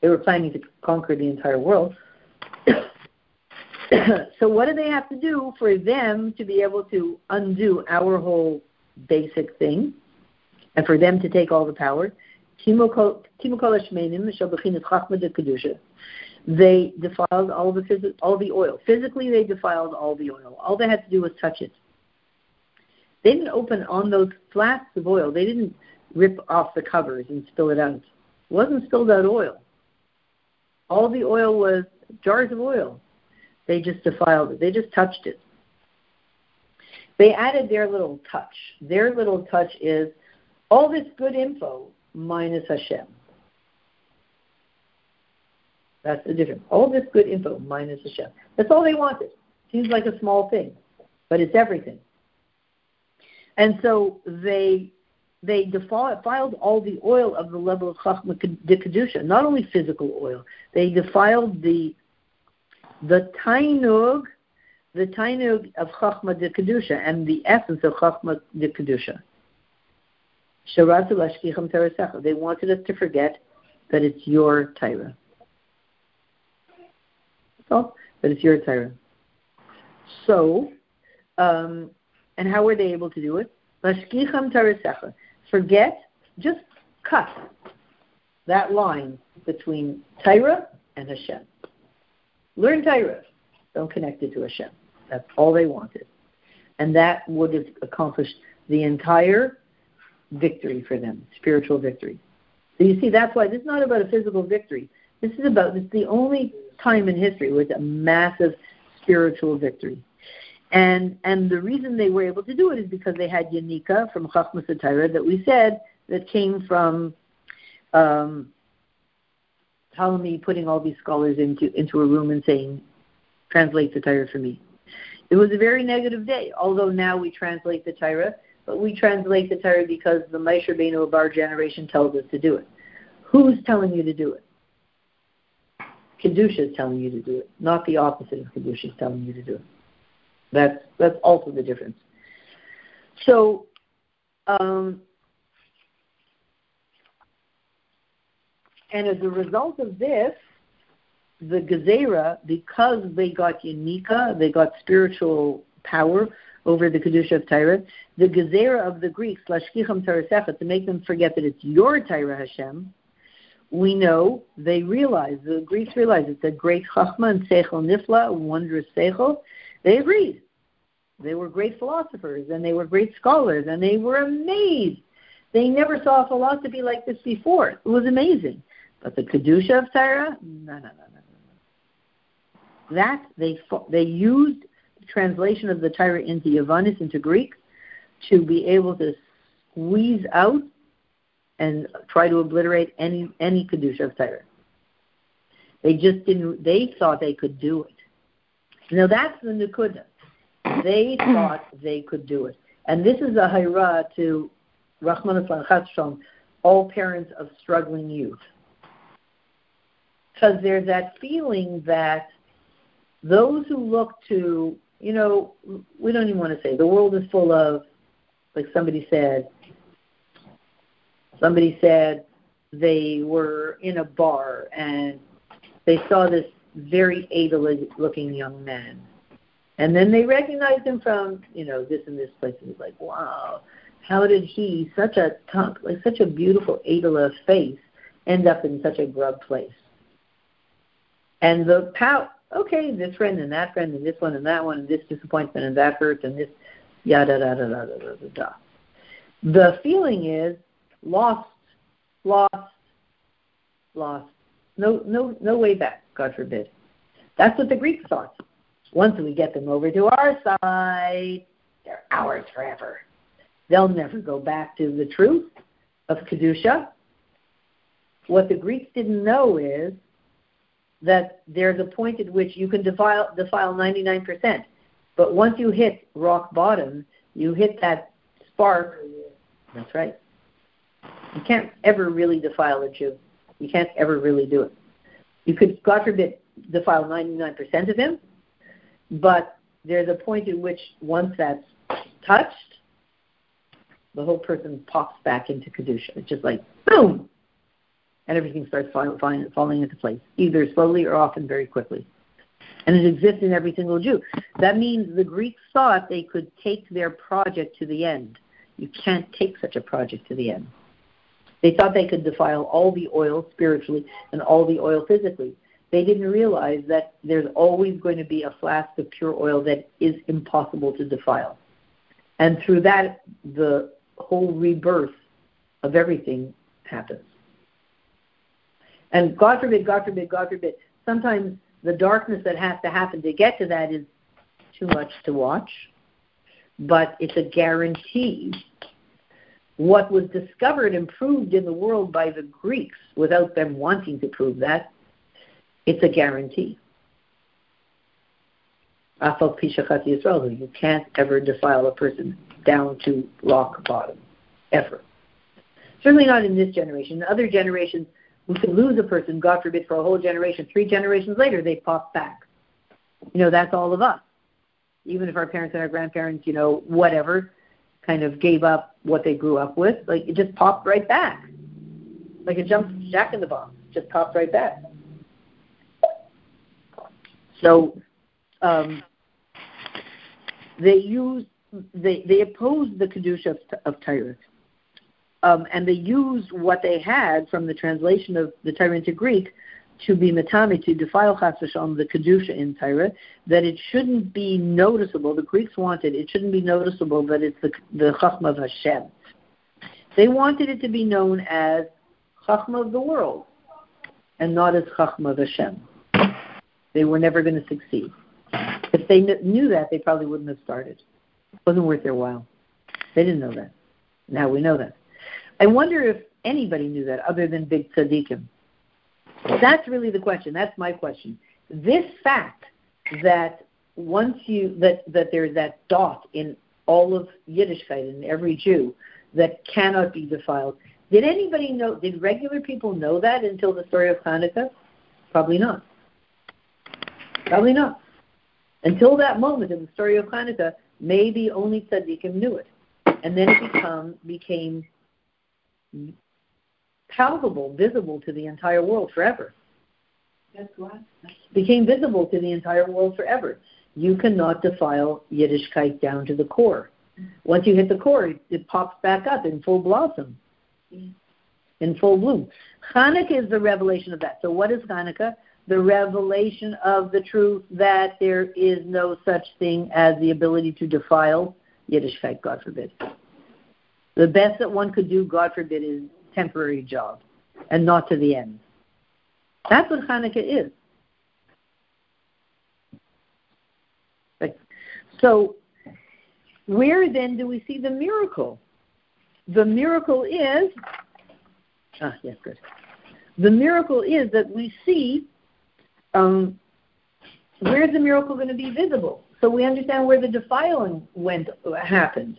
They were planning to conquer the entire world. *coughs* so what do they have to do for them to be able to undo our whole basic thing, and for them to take all the power. They defiled all the all the oil. Physically, they defiled all the oil. All they had to do was touch it. They didn't open on those flasks of oil. They didn't rip off the covers and spill it out. It wasn't spilled out oil. All the oil was jars of oil. They just defiled it. They just touched it. They added their little touch. Their little touch is all this good info minus Hashem. That's the difference. All this good info minus Hashem. That's all they wanted. Seems like a small thing, but it's everything. And so they they defiled all the oil of the level of Chachma de Kedusha, not only physical oil. They defiled the the tainug the tainug of Chachma de Kedusha and the essence of Chachma de Kedusha. They wanted us to forget that it's your Torah. So, that it's your Torah. So, um, and how were they able to do it? Forget, just cut that line between Torah and Hashem. Learn Torah. Don't connect it to Hashem. That's all they wanted. And that would have accomplished the entire victory for them, spiritual victory. So you see, that's why this is not about a physical victory. This is about, it's the only time in history with a massive spiritual victory. And and the reason they were able to do it is because they had Yanika from Chachmas Satira that we said that came from um, Ptolemy putting all these scholars into into a room and saying, translate the Torah for me. It was a very negative day, although now we translate the Torah, but we translate the Torah because the Moshe Rabbeinu of our generation tells us to do it. Who's telling you to do it? Kedusha is telling you to do it, not the opposite of Kedusha is telling you to do it. That's that's also the difference. So, um, and as a result of this, the Gezerah, because they got Yanika, they got spiritual power over the Kedusha of Torah, the Gezerah of the Greeks, Lashkicham Torasecha, to make them forget that it's your Torah Hashem, we know they realized, the Greeks realized it's a great chachma and seichel nifla, wondrous seichel. They agreed. They were great philosophers and they were great scholars and they were amazed. They never saw a philosophy like this before. It was amazing. But the Kedusha of Torah, no, no, no. That, they, they used the translation of the Torah into Yavanis, into Greek, to be able to squeeze out and try to obliterate any any kedusha of Torah. They just didn't. They thought they could do it. Now that's the nekuda. They *clears throat* thought they could do it, and this is a hayra to Rahman Shalom, all parents of struggling youth, because there's that feeling that those who look to, you know, we don't even want to say the world is full of, like somebody said, Somebody said they were in a bar and they saw this very able-looking young man. And then they recognized him from, you know, this and this place. And he's like, wow, how did he, such a like such a beautiful Adela face, end up in such a grub place? And the pow, okay, this friend and that friend and this one and that one and this disappointment and that hurt and this yada da da da da da da. da. The feeling is lost, lost, lost. No, no, no way back. God forbid. That's what the Greeks thought. Once we get them over to our side, they're ours forever. They'll never go back to the truth of kedusha. What the Greeks didn't know is that there's a point at which you can defile defile 99%, but once you hit rock bottom, you hit that spark. That's right. You can't ever really defile a Jew. You can't ever really do it. You could, God forbid, defile 99% of him, but there's a point at which once that's touched, the whole person pops back into Kedusha. It's just like, boom! And everything starts falling, falling into place, either slowly or often very quickly. And it exists in every single Jew. That means the Greeks thought they could take their project to the end. You can't take such a project to the end. They thought they could defile all the oil spiritually and all the oil physically. They didn't realize that there's always going to be a flask of pure oil that is impossible to defile. And through that, the whole rebirth of everything happens. And God forbid, God forbid, God forbid, sometimes the darkness that has to happen to get to that is too much to watch, but it's a guarantee what was discovered and proved in the world by the Greeks without them wanting to prove that, it's a guarantee. You can't ever defile a person down to rock bottom, ever. Certainly not in this generation. In other generations, we could lose a person, God forbid, for a whole generation. Three generations later, they pop back. You know, that's all of us. Even if our parents and our grandparents, you know, whatever, kind of gave up what they grew up with, like it just popped right back. Like a jump jack in the box, just popped right back. So um, they use they they opposed the kedusha of, of Tyrus, um, and they used what they had from the translation of the Torah into Greek to be matami, to defile chas on the kedusha in Torah, that it shouldn't be noticeable. The Greeks wanted it shouldn't be noticeable that it's the the chachma of Hashem. They wanted it to be known as chachma of the world, and not as chachma of Hashem. They were never going to succeed. If they knew that, they probably wouldn't have started. It wasn't worth their while. They didn't know that. Now we know that. I wonder if anybody knew that other than big tzaddikim. That's really the question. That's my question. This fact that once you that that there's that dot in all of Yiddishkeit in every Jew that cannot be defiled. Did anybody know? Did regular people know that until the story of Hanukkah? Probably not. Probably not. Until that moment in the story of Hanukkah, maybe only tzaddikim knew it, and then it become became palpable, visible to the entire world forever. That's what? Became visible to the entire world forever. You cannot defile Yiddishkeit down to the core. Once you hit the core, it, it pops back up in full blossom. It in full bloom. Hanukkah is the revelation of that. So what is Hanukkah? The revelation of the truth that there is no such thing as the ability to defile Yiddishkeit, God forbid. The best that one could do, God forbid, is temporary job and not to the end. That's what Hanukkah is. So, where then do we see the miracle? The miracle is, ah, yes, good. The miracle is that we see um, where's the miracle going to be visible? So we understand where the defiling went happened.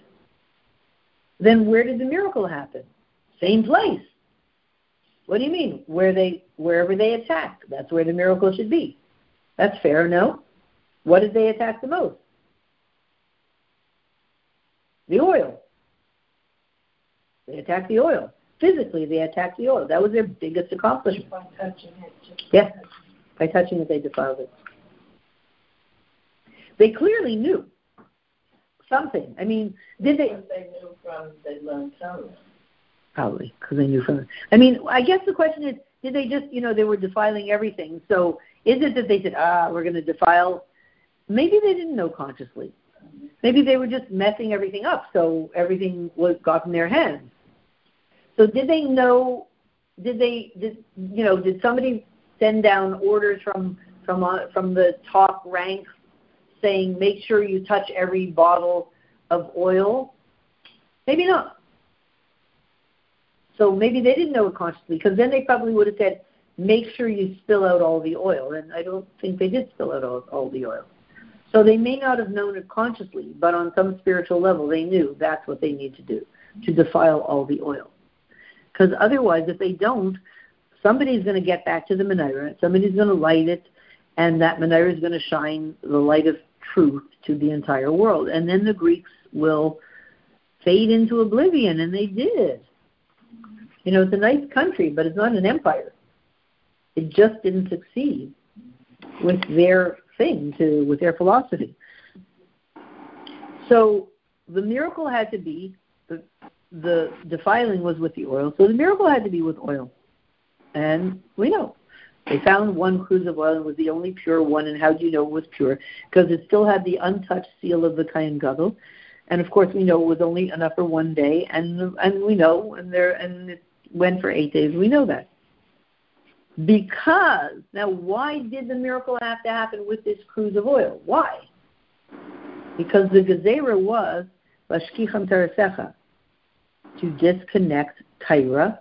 Then where did the miracle happen? Same place. What do you mean? Where they wherever they attacked, that's where the miracle should be. That's fair, no? What did they attack the most? The oil. They attacked the oil. Physically, they attacked the oil. That was their biggest accomplishment. By touching it. Yes, by touching it, they defiled it. They clearly knew something. I mean, did they? Because they knew from they learned Torah. Probably because they knew from. I mean, I guess the question is, did they just, you know, they were defiling everything? So is it that they said, ah, we're going to defile? Maybe they didn't know consciously. Maybe they were just messing everything up, so everything was got in their hands. So did they know? Did they? Did you know? Did somebody send down orders from from uh, from the top ranks saying, make sure you touch every bottle of oil? Maybe not. So maybe they didn't know it consciously, because then they probably would have said, make sure you spill out all the oil. And I don't think they did spill out all, all the oil. So they may not have known it consciously, but on some spiritual level, they knew that's what they need to do, to defile all the oil. Because otherwise, if they don't, somebody's going to get back to the menorah, somebody's going to light it, and that menorah is going to shine the light of truth to the entire world. And then the Greeks will fade into oblivion, and they did. You know, it's a nice country, but it's not an empire. It just didn't succeed with their thing, to with their philosophy. So the miracle had to be the the defiling was with the oil. So the miracle had to be with oil. And we know they found one cruse of oil and was the only pure one. And how do you know it was pure? Because it still had the untouched seal of the Kohen Gadol. And of course, we know it was only enough for one day. And and we know, and there and it went for eight days. We know that. Because now, why did the miracle have to happen with this cruse of oil? Why? Because the gezerah was lashkicham Torasecha to disconnect Tyra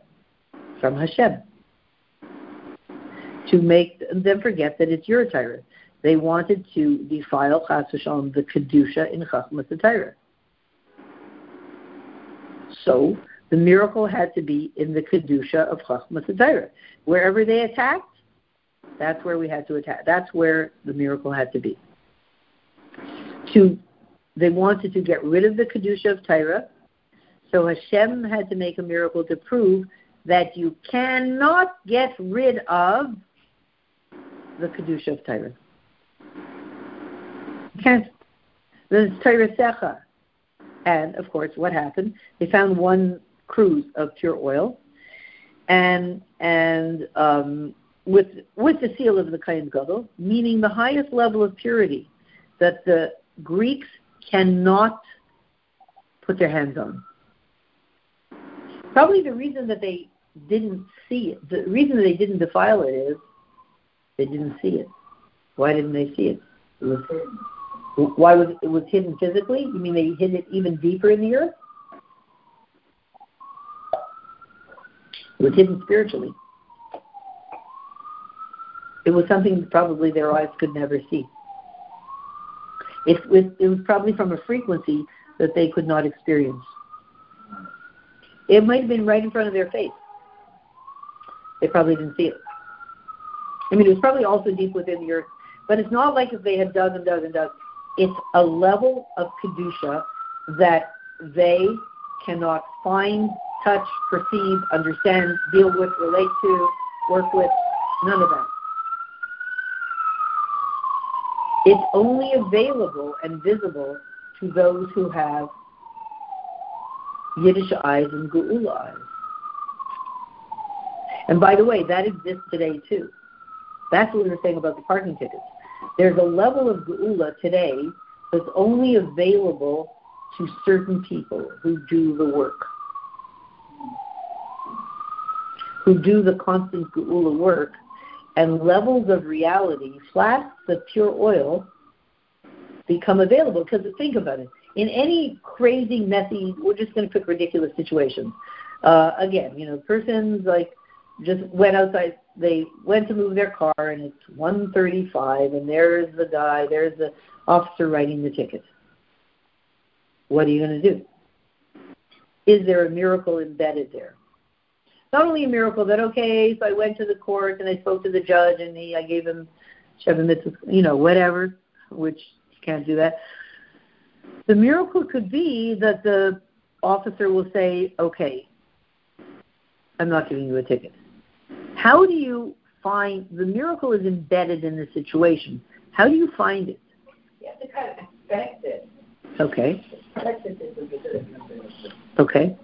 from Hashem to make them forget that it's your Torah. They wanted to defile Chas v'shalom the kedusha in Chachmas Torah. So the miracle had to be in the kedusha of Chachmas Torah. Wherever they attacked, that's where we had to attack. That's where the miracle had to be. To they wanted to get rid of the kedusha of Torah, so Hashem had to make a miracle to prove that you cannot get rid of the Kedusha of Torah. Then it's Torah Secha. And, of course, what happened? They found one cruse of pure oil, and and um, with with the seal of the Kohen Gadol, meaning the highest level of purity that the Greeks cannot put their hands on. Probably the reason that they didn't see it, the reason that they didn't defile it is they didn't see it. Why didn't they see it? It was why was it was hidden physically? You mean they hid it even deeper in the earth? It was hidden spiritually. It was something probably their eyes could never see. It was, it was probably from a frequency that they could not experience. It might have been right in front of their face. They probably didn't see it. I mean, it was probably also deep within the earth, but it's not like if they had dug and dug and dug. It's a level of kedusha that they cannot find, touch, perceive, understand, deal with, relate to, work with. None of that. It's only available and visible to those who have Yiddish eyes and Geula eyes. And by the way, that exists today too. That's what we were saying about the parking tickets. There's a level of geula today that's only available to certain people who do the work, who do the constant geula work, and levels of reality, flasks of pure oil, become available. Because think about it. In any crazy, messy, we're just going to pick ridiculous situations. Uh, again, you know, persons like just went outside. They went to move their car, and it's 1:35, and there's the guy, there's the officer writing the ticket. What are you going to do? Is there a miracle embedded there? Not only a miracle that okay, so I went to the court and I spoke to the judge, and he, I gave him seven mitzvahs, you know, whatever, which you can't do that. The miracle could be that the officer will say, okay, I'm not giving you a ticket. How do you find the miracle is embedded in the situation? How do you find it? You have to kind of expect it. Okay. Expect it is a good number. Okay.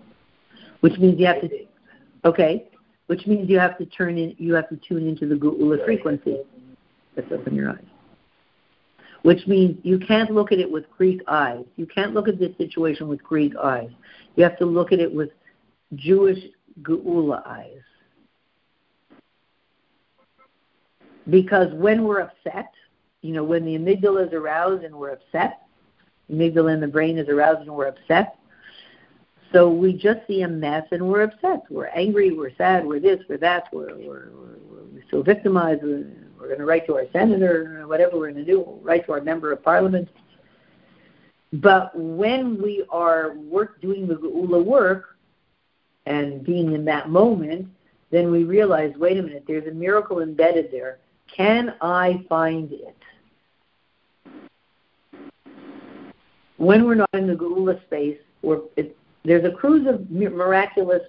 Which means you have to. Okay. Which means you have to turn in. You have to tune into the geula frequency that's up in your eyes. Which means you can't look at it with Greek eyes. You can't look at this situation with Greek eyes. You have to look at it with Jewish geula eyes. Because when we're upset, you know, when the amygdala is aroused and we're upset, amygdala in the brain is aroused and we're upset. So we just see a mess and we're upset. We're angry, we're sad, we're this, we're that, we're, we're, we're, we're so victimized. We're, we're going to write to our senator, whatever we're going to do, we'll write to our member of parliament. But when we are work, doing the geula work and being in that moment, then we realize, wait a minute, there's a miracle embedded there. Can I find it? when we're not in the geula space, or it, there's a cruse of miraculous,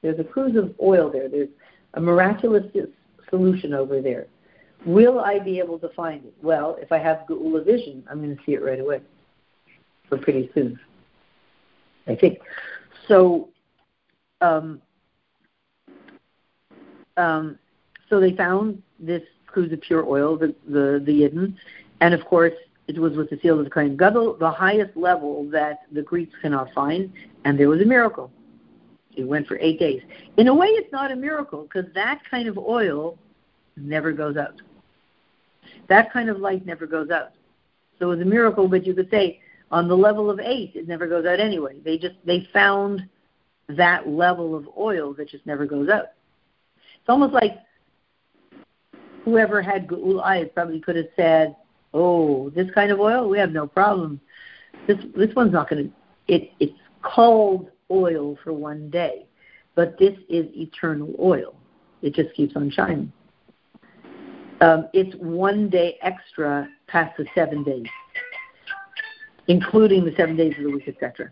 there's a cruse of oil there. There's a miraculous solution over there. Will I be able to find it? Well, if I have geula vision, I'm going to see it right away, or pretty soon. I think. So, um, um, so they found this cruse of pure oil, the the the Yidden, and of course it was with the seal of the Kohen Gadol, the highest level that the Greeks cannot find, and there was a miracle. It went for eight days. In a way, it's not a miracle because that kind of oil never goes out. That kind of light never goes out. So it was a miracle, but you could say on the level of eight, it never goes out anyway. They just they found that level of oil that just never goes out. It's almost like whoever had Geul eyes probably could have said, oh, this kind of oil, we have no problem. This this one's not going to. It it's called oil for one day, but this is eternal oil. It just keeps on shining. Um, it's one day extra past the seven days, including the seven days of the week, etc.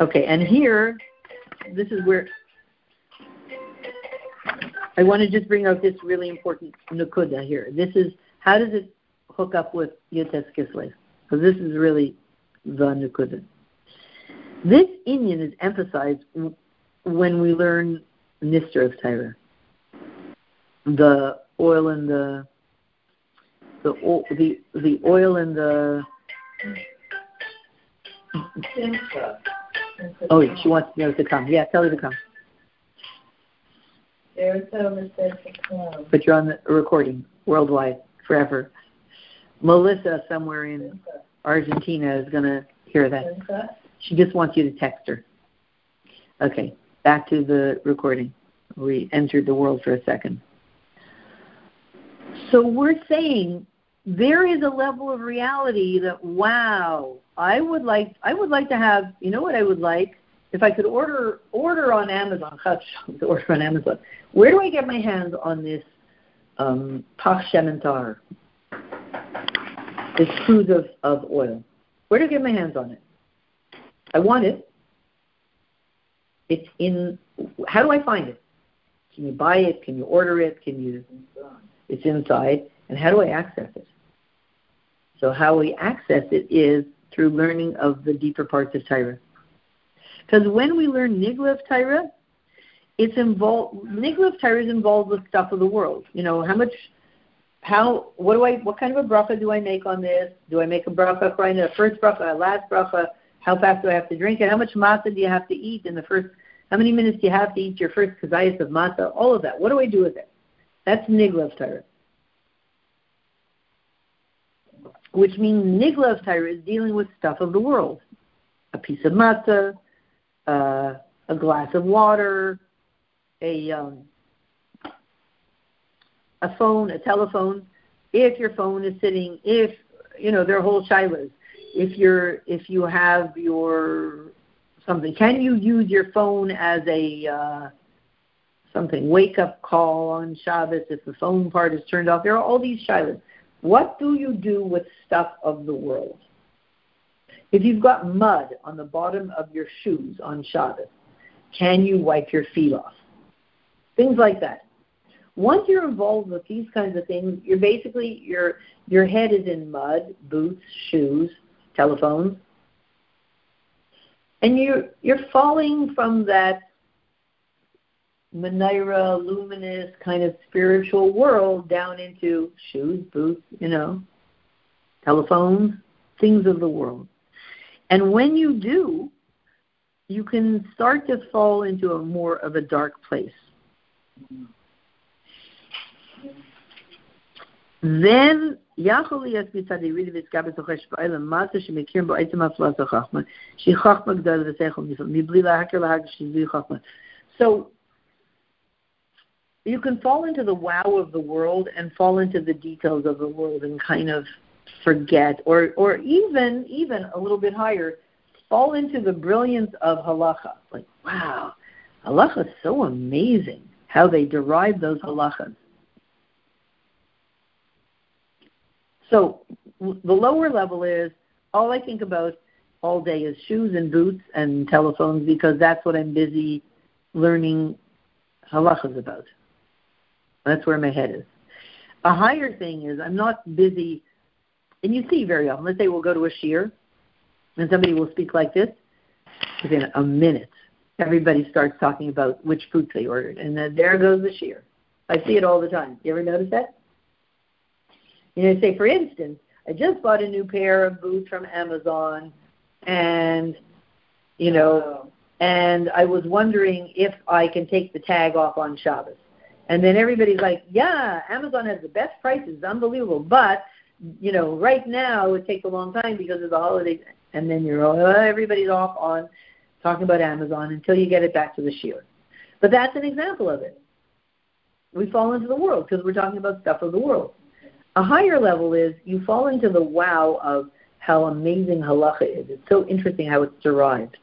Okay, and here, this is where I want to just bring out this really important nukuda here. This is how does it hook up with Yud Tes Kislev. Because this is really the Nukudah. This inyan is emphasized when we learn Nistar of Torah. The oil and the the the the oil and the Oh, yeah, she wants to know to come. Yeah, tell her to come. Arizona said to come. But you're on the recording worldwide forever. Melissa somewhere in Argentina is going to hear that. She just wants you to text her. Okay, back to the recording. We entered the world for a second. So we're saying there is a level of reality that wow, I would like I would like to have, you know what I would like? If I could order order on Amazon, *laughs* order on Amazon. Where do I get my hands on this um, Pach Shemen Tahor? this cruse of, of oil. Where do I get my hands on it? I want it. It's in. How do I find it? Can you buy it? Can you order it? Can you? It's inside. And how do I access it? So how we access it is through learning of the deeper parts of Torah. Because when we learn Nigla of Torah, it's involved. Nigla of Torah is involved with stuff of the world. You know how much, how what do I what kind of a bracha do I make on this? Do I make a bracha right in the first bracha, a last bracha? How fast do I have to drink it? How much matzah do you have to eat in the first? How many minutes do you have to eat your first kazayas of matzah? All of that. What do I do with it? That's nigla of Torah. Which means nigla of Torah is dealing with stuff of the world. A piece of matzah, uh, a glass of water, a um, a phone, a telephone. If your phone is sitting, if you know there are whole shilas. If you're if you have your something, can you use your phone as a uh, something wake up call on Shabbos if the phone part is turned off? There are all these shilas. What do you do with stuff of the world? If you've got mud on the bottom of your shoes on Shabbos, can you wipe your feet off? Things like that. Once you're involved with these kinds of things, you're basically your your head is in mud, boots, shoes, telephones, and you're you're falling from that menorah, luminous kind of spiritual world down into shoes, boots, you know, telephones, things of the world. And when you do, you can start to fall into a more of a dark place. Then so you can fall into the wow of the world and fall into the details of the world and kind of forget, or or even even a little bit higher, fall into the brilliance of halacha. Like, wow, halacha is so amazing how they derive those halachas. So the lower level is all I think about all day is shoes and boots and telephones because that's what I'm busy learning halachas about. That's where my head is. A higher thing is I'm not busy, and you see very often. Let's say we'll go to a shiur, and somebody will speak like this. Within a minute, everybody starts talking about which foods they ordered, and then there goes the shiur. I see it all the time. You ever notice that? You know, say for instance, I just bought a new pair of boots from Amazon, and you know, and I was wondering if I can take the tag off on Shabbos. And then everybody's like, "Yeah, Amazon has the best prices, unbelievable." But you know, right now it takes a long time because of the holidays. And then you're all, oh, everybody's off on talking about Amazon until you get it back to the shiur. But that's an example of it. We fall into the world because we're talking about stuff of the world. A higher level is you fall into the wow of how amazing halacha is. It's so interesting how it's derived.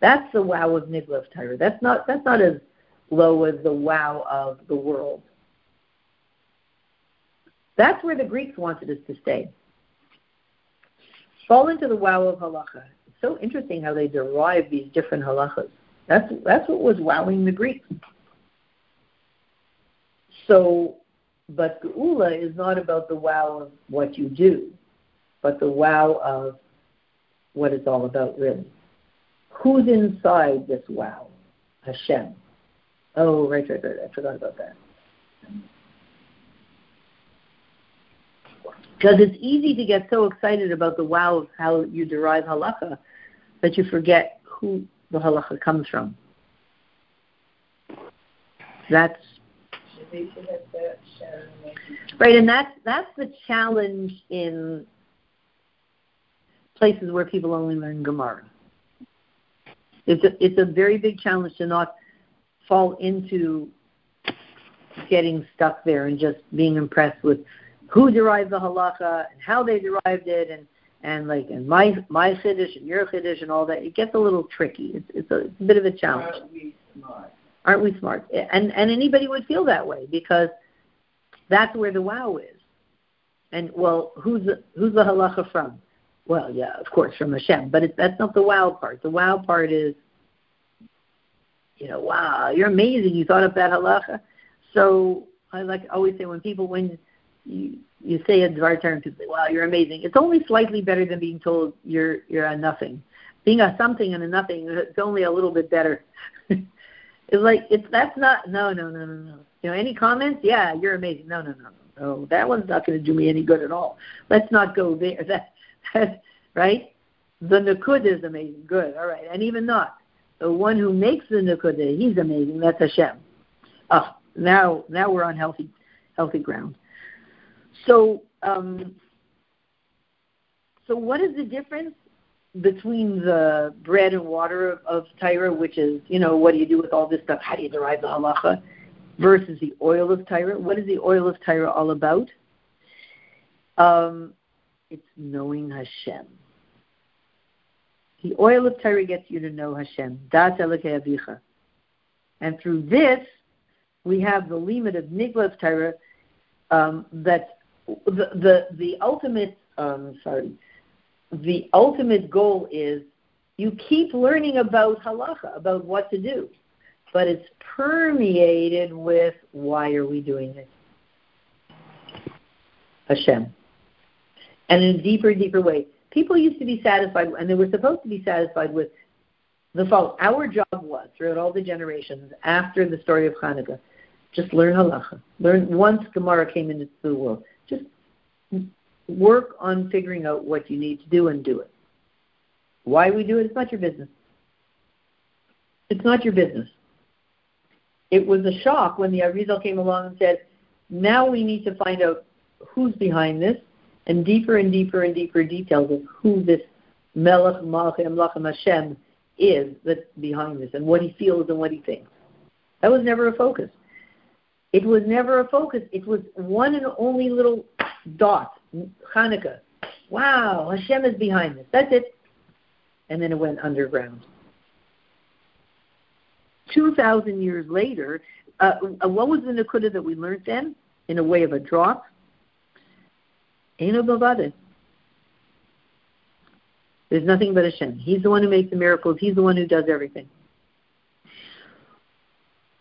That's the wow of Nigla of Torah. That's not that's not as low as the wow of the world. That's where the Greeks wanted us to stay. Fall into the wow of halacha It's so interesting how they derive these different halachas. That's that's what was wowing the Greeks. So, but Geula is not about the wow of what you do, but the wow of what it's all about, really. Who's inside this wow? Hashem. Oh, right, right, right. I forgot about that. Because it's easy to get so excited about the wow of how you derive halacha that you forget who the halacha comes from. That's right, and that's that's the challenge in places where people only learn Gemara. It's a, it's a very big challenge to not fall into getting stuck there and just being impressed with who derived the halacha and how they derived it and and like and my my chiddush and your chiddush and all that, it gets a little tricky. It's it's a, it's a bit of a challenge. Aren't we smart? Aren't we smart? And and anybody would feel that way because that's where the wow is. And well, who's the, who's the halacha from? Well, yeah, of course from Hashem, but it's, that's not the wow part. The wow part is, you know, wow, you're amazing. You thought of that halacha. So I like always say when people when you you say a dvar term, people say, "Wow, you're amazing." It's only slightly better than being told you're you're a nothing. Being a something and a nothing, it's only a little bit better. *laughs* It's like it's that's not no no no no no. You know, any comments? Yeah, you're amazing. No no no no no. That one's not going to do me any good at all. Let's not go there. *laughs* That, that right? The Nakud is amazing. Good. All right. And even not the one who makes the Nakud, he's amazing. That's Hashem. Oh, now now we're on healthy healthy ground. So um, so what is the difference between the bread and water of, of Torah, which is, you know, what do you do with all this stuff? How do you derive the halacha? Versus the oil of Torah. What is the oil of Torah all about? Um, it's knowing Hashem. The oil of Torah gets you to know Hashem. Das Avicha. And through this, we have the limit of Nigla of Torah, um, that the, the, the ultimate, um, sorry, the ultimate goal is you keep learning about halacha, about what to do, but it's permeated with why are we doing this? Hashem. And in a deeper, deeper way. People used to be satisfied, and they were supposed to be satisfied with the fault. Our job was, throughout all the generations after the story of Hanukkah, just learn halacha. Learn once Gemara came into the world. Just work on figuring out what you need to do and do it. Why we do it, it's not your business. It's not your business. It was a shock when the Arizal came along and said, now we need to find out who's behind this and deeper and deeper and deeper details of who this Melech Malchim Lachem Hashem is that's behind this and what he feels and what he thinks. That was never a focus. It was never a focus. It was one and only little dot Hanukkah. Wow, Hashem is behind this. That's it. And then it went underground. 2,000 years later, uh, uh, what was the Nakuda that we learned then in a way of a drop? Eno Bavada. There's nothing but Hashem. He's the one who makes the miracles. He's the one who does everything.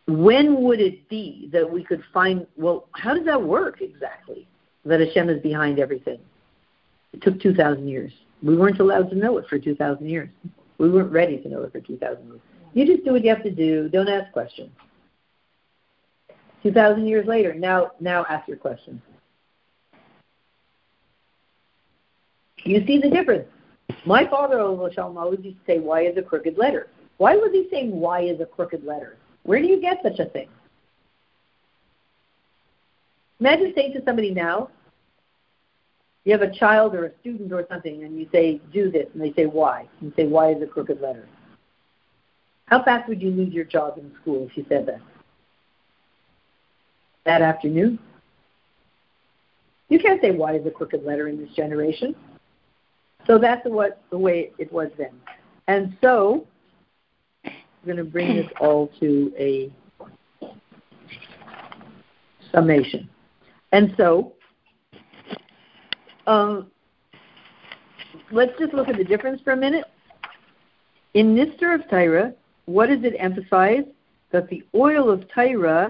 When would it be that we could find, well, how does that work exactly? that Hashem is behind everything. It took 2,000 years. We weren't allowed to know it for 2,000 years. We weren't ready to know it for 2,000 years. You just do what you have to do. Don't ask questions. 2,000 years later, now, now ask your questions. You see the difference. My father Shalom, always used to say, why is a crooked letter? Why was he saying why is a crooked letter? Where do you get such a thing? Imagine saying to somebody now, you have a child or a student or something, and you say, do this, and they say, why? And you say, why is a crooked letter? How fast would you lose your job in school if you said that? That afternoon? You can't say, why is a crooked letter in this generation? So that's what the way it was then. And so, going to bring this all to a summation. And so, um, let's just look at the difference for a minute. In Nistar of Torah, what does it emphasize? That the oil of Torah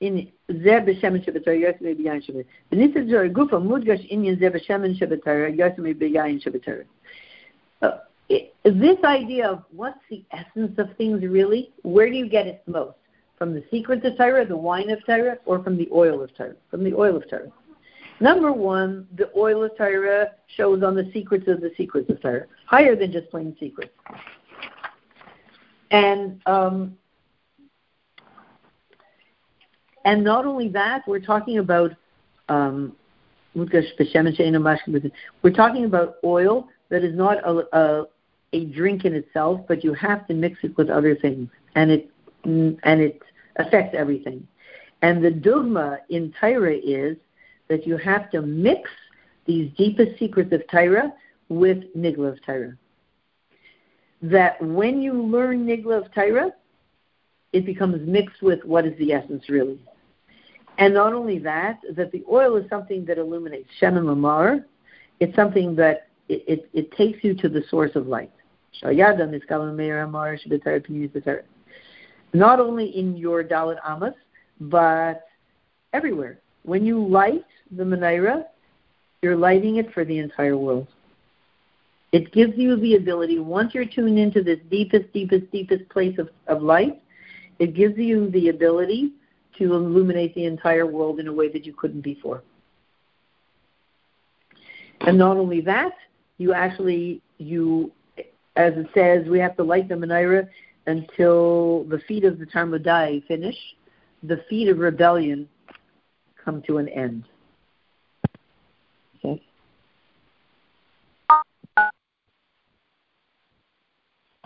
in Zeh b'shemen shebetar yosem b'yayin shebetar. The Nistar Zor gufa mudgash inyan Zeh b'shemen shebetar yosem Uh, this idea of what's the essence of things really, where do you get it most? From the secrets of Torah, the wine of Torah, or from the oil of Torah? From the oil of Torah. Number one, the oil of Torah shows on the secrets of the secrets of Torah, higher than just plain secrets. And um, and not only that, we're talking about um, we're talking about oil that is not a, a, a drink in itself, but you have to mix it with other things, and it and it affects everything. And the dogma in Torah is that you have to mix these deepest secrets of Torah with Nigla of Torah. That when you learn Nigla of Torah, it becomes mixed with what is the essence really. And not only that, that the oil is something that illuminates Shem and Lamar. It's something that it, it, it takes you to the source of light not only in your Daled Amos, but everywhere. When you light the menorah, you're lighting it for the entire world. It gives you the ability, once you're tuned into this deepest, deepest, deepest place of, of light, It gives you the ability to illuminate the entire world in a way that you couldn't before. And not only that, you actually you as it says, we have to light the menorah until the feet of the Tarmudai finish, the feet of rebellion come to an end. Okay.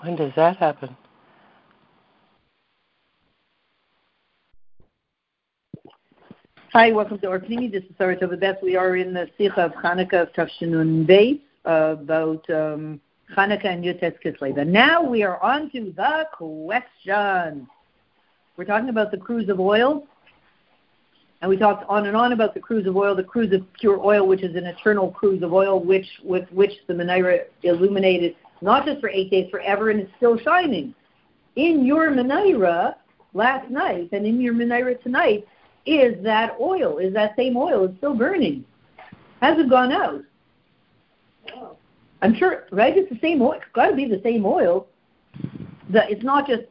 When does that happen? Hi, welcome to our Pnimi. This is Sarah Tovabeth. We are in the Sikha of Hanukkah of Tafshinun Beis about um, Hanukkah and Yud Tes Kislev. And now we are on to the question. We're talking about the cruse of oil. And we talked on and on about the cruse of oil, the cruse of pure oil, which is an eternal cruse of oil, which with which the menorah illuminated not just for eight days, forever, and it's still shining. In your menorah last night and in your menorah tonight, is that oil, is that same oil. It's still burning. Hasn't gone out. I'm sure, right? It's the same oil. It's got to be the same oil. The, it's not just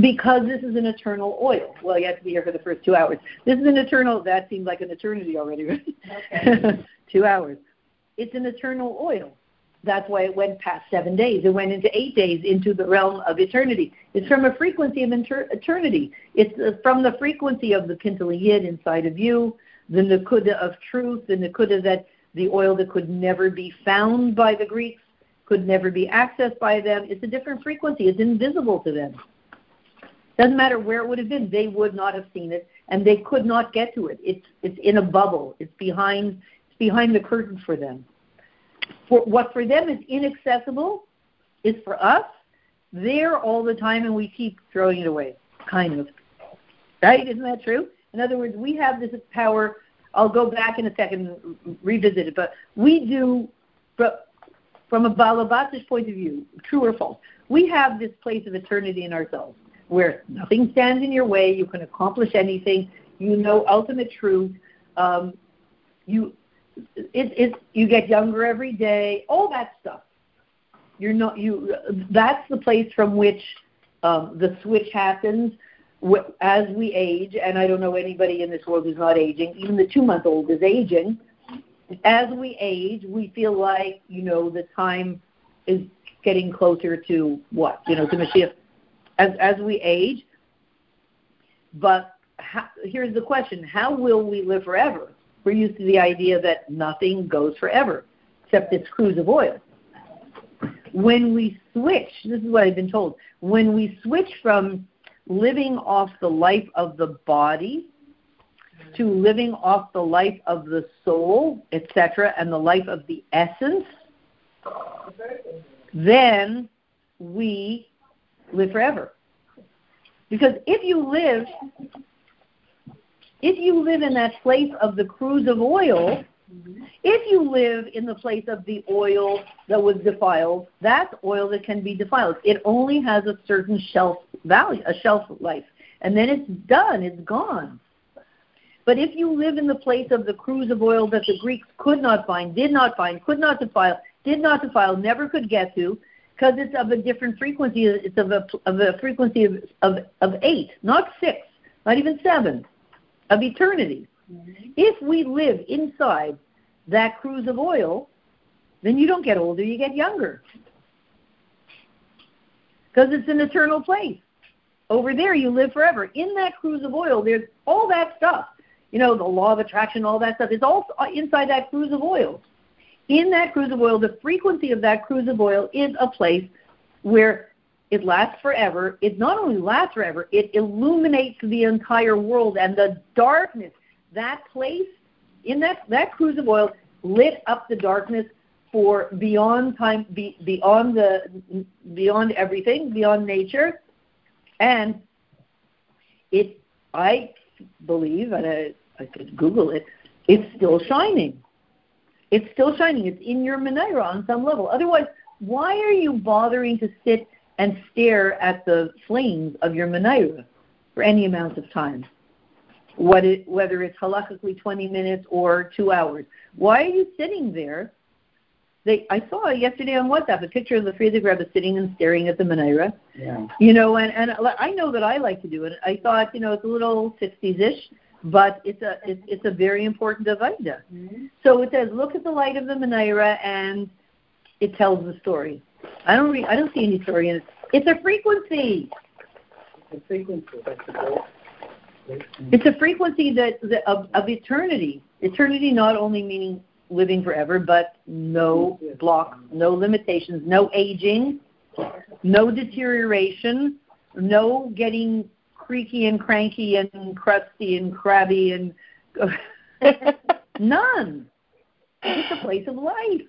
because this is an eternal oil. Well, you have to be here for the first two hours. This is an eternal. That seems like an eternity already, right? *laughs* Okay. two hours. It's an eternal oil. That's why it went past seven days. It went into eight days into the realm of eternity. It's from a frequency of inter- eternity. It's from the frequency of the Pintele Yid inside of you, the Nakuda of truth, the Nakuda that the oil that could never be found by the Greeks, could never be accessed by them. It's a different frequency. It's invisible to them. Doesn't matter where it would have been, they would not have seen it, and they could not get to it. It's it's in a bubble. It's behind it's behind the curtain for them for what for them is inaccessible is for us there all the time and we keep throwing it away, kind of. Right? Isn't that true? In other words, we have this power. I'll go back in a second and revisit it, but we do, from a Balabatish point of view, true or false, we have this place of eternity in ourselves where nothing stands in your way, you can accomplish anything, you know ultimate truth, um, you it, it, you get younger every day, all that stuff. You're not you. That's the place from which um, the switch happens as we age. And I don't know anybody in this world who's not aging. Even the two-month-old is aging. As we age, we feel like you know the time is getting closer to what you know to Mashiach. As as we age, but how, here's the question: How will we live forever? we're used to the idea that nothing goes forever, except this cruse of oil. When we switch, this is what I've been told, when we switch from living off the life of the body to living off the life of the soul, etc., and the life of the essence, then we live forever. Because if you live if you live in that place of the cruse of oil, if you live in the place of the oil that was defiled, that's oil that can be defiled. It only has a certain shelf value, a shelf life, and then it's done, it's gone. But if you live in the place of the cruse of oil that the Greeks could not find, did not find, could not defile, did not defile, never could get to, because it's of a different frequency, it's of a, of a frequency of, of, of eight, not six, not even seven of eternity. Mm-hmm. If we live inside that cruse of oil, then you don't get older, you get younger. Because it's an eternal place. Over there, you live forever. In that cruse of oil, there's all that stuff. You know, the law of attraction, all that stuff. It's all inside that cruse of oil. In that cruse of oil, the frequency of that cruse of oil is a place where it lasts forever. It not only lasts forever, it illuminates the entire world and the darkness. That place in that that cruse of oil lit up the darkness for beyond time, be, beyond the beyond everything, beyond nature, and it. I believe, and I, I could Google it. It's still shining. It's still shining. It's in your menorah on some level. Otherwise, why are you bothering to sit and stare at the flames of your menorah for any amount of time, it, whether it's halachically 20 minutes or two hours. Why are you sitting there? They I saw yesterday on WhatsApp a picture of the Frierdiker Rebbe sitting and staring at the menorah. Yeah. You know, and and I know that I like to do it. I thought, you know, it's a little 60s-ish, but it's a it's, it's a very important avodah. Mm-hmm. So it says, look at the light of the menorah, and it tells the story. I don't re- I don't see any story in it. It's a frequency. Frequency. That's the goal. It's a frequency that, that of, of eternity. Eternity not only meaning living forever, but no blocks, no limitations, no aging, no deterioration, no getting creaky and cranky and crusty and crabby and *laughs* none. It's a place of life.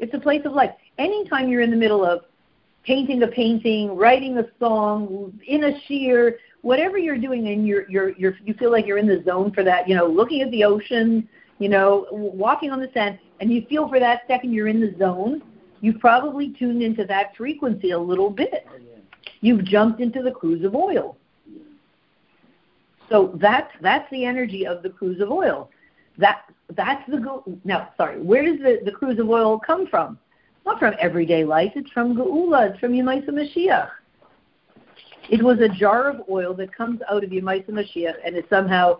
It's a place of life. Anytime you're in the middle of painting a painting, writing a song, in a shiur, whatever you're doing, and you're you're you're you feel like you're in the zone for that. You know, looking at the ocean, you know, walking on the sand, and you feel for that second you're in the zone. You've probably tuned into that frequency a little bit. You've jumped into the cruse of oil. So that's that's the energy of the cruse of oil. That that's the go. No, sorry. Where does the the cruse of oil come from? Not from everyday life. It's from Geula. It's from Yemaisa Mashiach. It was a jar of oil that comes out of Yemaisa Mashiach, and it's somehow,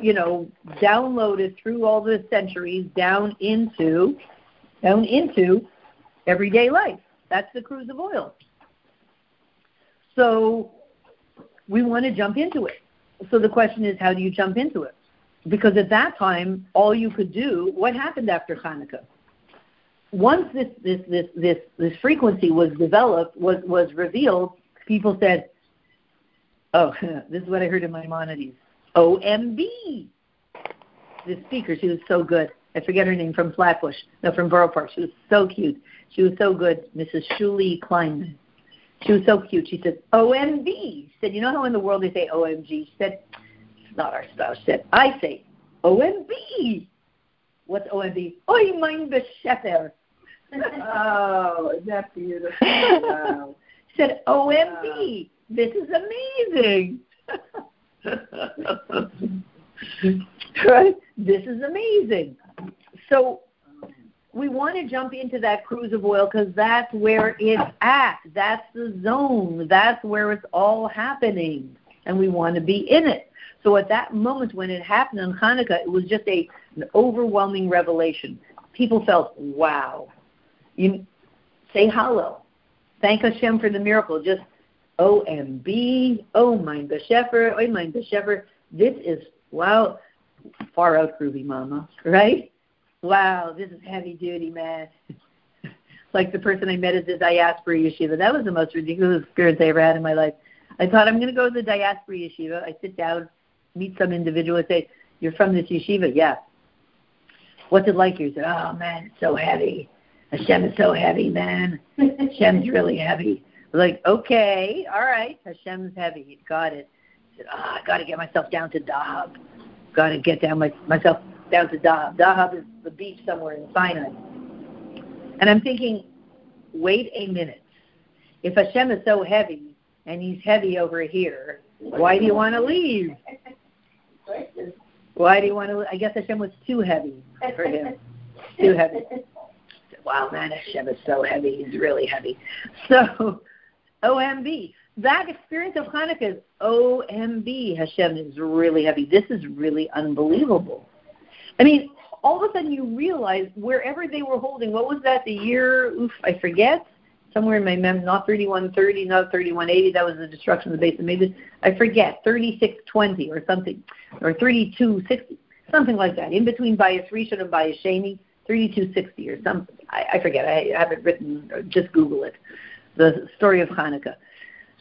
you know, downloaded through all the centuries down into, down into everyday life. That's the cruse of oil. So we want to jump into it. So the question is, how do you jump into it? Because at that time, all you could do. What happened after Hanukkah? Once this this this this this frequency was developed, was was revealed, people said, "Oh, *laughs* this is what I heard in Maimonides. OMB." The speaker, she was so good. I forget her name from Flatbush, no, from Borough Park. She was so cute. She was so good, Mrs. Shuli Kleinman. She was so cute. She said, OMB. She said, you know how in the world they say OMG? She said, it's not our spouse. She said, I say OMB. What's OMB? Oy mein bescheffer. oh, is that beautiful? Wow. *laughs* She said, OMB. This is amazing. *laughs* right? *laughs* This is amazing. So we want to jump into that cruse of oil because that's where it's at. That's the zone. That's where it's all happening. And we want to be in it. So at that moment when it happened on Hanukkah, it was just a, an overwhelming revelation. People felt, wow. You say hello. Thank Hashem for the miracle. Just OMB, oh mein Beschefer, oh mein Beschefer. This is, wow, far out groovy, mama, right? Wow, this is heavy duty, man. *laughs* like the person I met at the diaspora yeshiva. That was the most ridiculous experience I ever had in my life. I thought I'm going to go to the diaspora yeshiva. I sit down, meet some individual, and say, "You're from this yeshiva?" Yeah. What's it like here? He said, "Oh man, it's so heavy. Hashem is so heavy, man. *laughs* Hashem's really heavy." Like, "Okay, all right. Hashem's heavy. Got it." I said, "Ah, oh, I got to get myself down to Dahab. Got to get down my, myself down to Dahab. Dahab is the beach somewhere in Sinai. And I'm thinking, wait a minute. If Hashem is so heavy and he's heavy over here, why do you want to leave? Why do you want to? I guess Hashem was too heavy for him. too heavy. Wow, man, Hashem is so heavy. He's really heavy. So, OMB. That experience of Hanukkah is OMB. Hashem is really heavy. This is really unbelievable. I mean, all of a sudden you realize wherever they were holding, what was that, the year, oof, I forget, somewhere in my mem, not 3130, not 3180, that was the destruction of the base Maybe I forget, 3620 or something, or 3260, something like that, in between Bayis Rishon and Bayis Sheni, 3260 or something. I, I forget, I have it written, just Google it, the story of Hanukkah.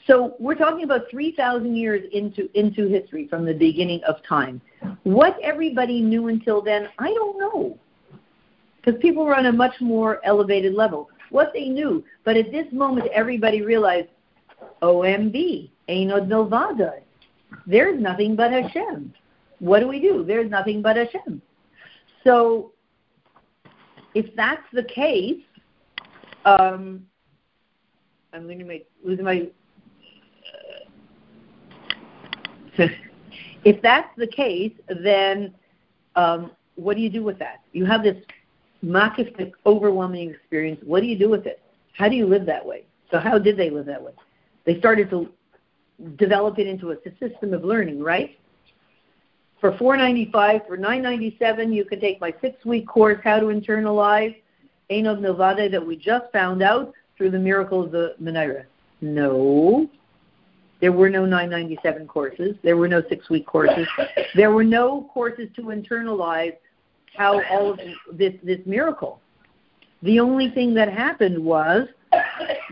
So we're talking about 3,000 years into, into history from the beginning of time. What everybody knew until then, I don't know. Because people were on a much more elevated level. What they knew, but at this moment everybody realized, OMB, Ein Od Milvado. There's nothing but Hashem. What do we do? There's nothing but Hashem. So if that's the case, um, I'm losing my, my *laughs* if that's the case, then um, what do you do with that? You have this makif, overwhelming experience, what do you do with it? How do you live that way? So how did they live that way? They started to develop it into a system of learning, right? For 495, for 997, you can take my six-week course, How to Internalize Ein Od Milvado, that we just found out through the miracle of the Menorah. No, there were no 997 courses. There were no six-week courses. There were no courses to internalize how all of this this miracle. The only thing that happened was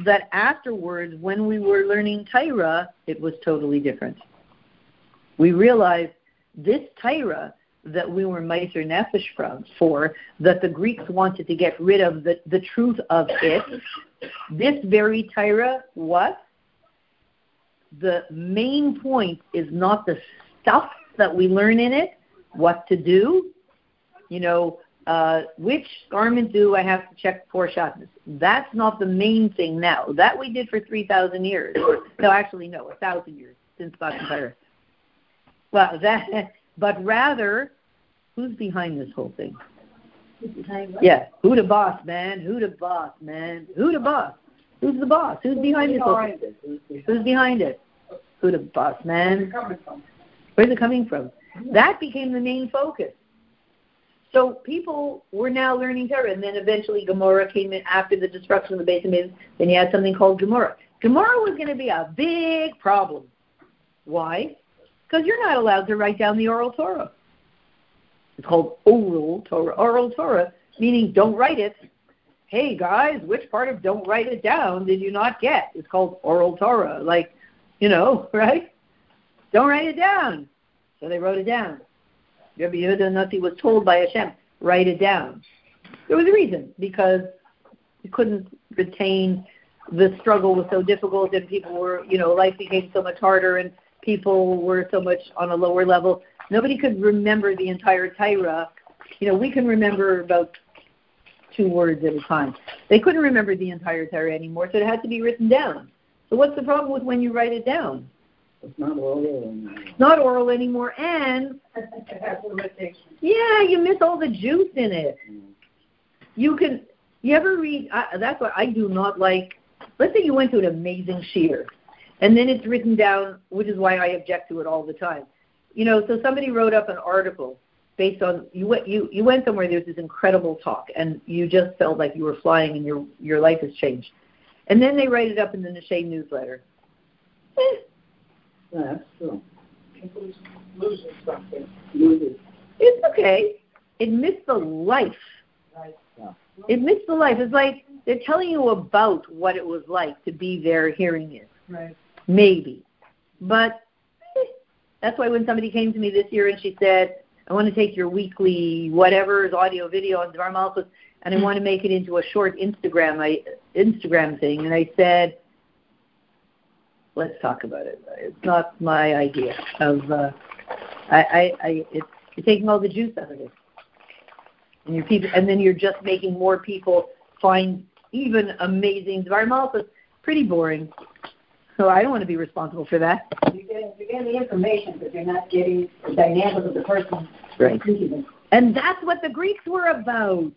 that afterwards, when we were learning Torah, it was totally different. We realized this Torah that we were Meiser Nefesh from for, that the Greeks wanted to get rid of the, the truth of it, this very Torah, what? The main point is not the stuff that we learn in it, what to do, you know, uh, which garment do I have to check for Shabbos? That's not the main thing now. That we did for 3,000 years. no, actually, no, a 1,000 years since Matan Torah. Well, *laughs* that, but rather, who's behind this whole thing? Yeah, who the boss, man? Who the boss, man? Who the boss? Who's the boss? Who's behind this? Who's behind it? Who the boss, man? Where's it coming from? That became the main focus. So people were now learning Torah, and then eventually Gemara came in after the destruction of the Beis Hamikdash. Then you had something called Gemara. Gemara was going to be a big problem. Why? Because you're not allowed to write down the oral Torah. It's called oral Torah. Oral Torah, meaning don't write it. Hey guys, which part of don't write it down did you not get? It's called oral Torah. Like, you know, *laughs* right? Don't write it down. So they wrote it down. Rabbi Yehuda Nasi was told by Hashem, write it down. There was a reason, because he couldn't retain the struggle was so difficult and people were, you know, life became so much harder and people were so much on a lower level. Nobody could remember the entire Torah. You know, we can remember about two words at a time. They couldn't remember the entire Torah anymore, so it had to be written down. So what's the problem with when you write it down? It's not oral anymore. Not oral anymore, and yeah, you miss all the juice in it. Mm. You can. You ever read? I, that's what I do not like. Let's say you went to an amazing shiur, and then it's written down, which is why I object to it all the time. You know, so somebody wrote up an article based on you went you you went somewhere. There's this incredible talk, and you just felt like you were flying, and your your life has changed. And then they write it up in the N'shei newsletter. Eh, That's true. losing something. Loses. It's okay. It missed the life. Right. It missed the life. It's like they're telling you about what it was like to be there hearing it. Right. Maybe. But that's why when somebody came to me this year and she said, I want to take your weekly whatever is audio video on Dvar Malchus and I want to make it into a short Instagram I, Instagram thing. And I said, let's talk about it. It's not my idea of, uh, I, I, I, it's, you're taking all the juice out of it. And you're people, and then you're just making more people find even amazing Dvar Malchus pretty boring. So I don't want to be responsible for that. You're getting, you're getting the information, but you're not getting the dynamic of the person Right. And that's what the Greeks were about.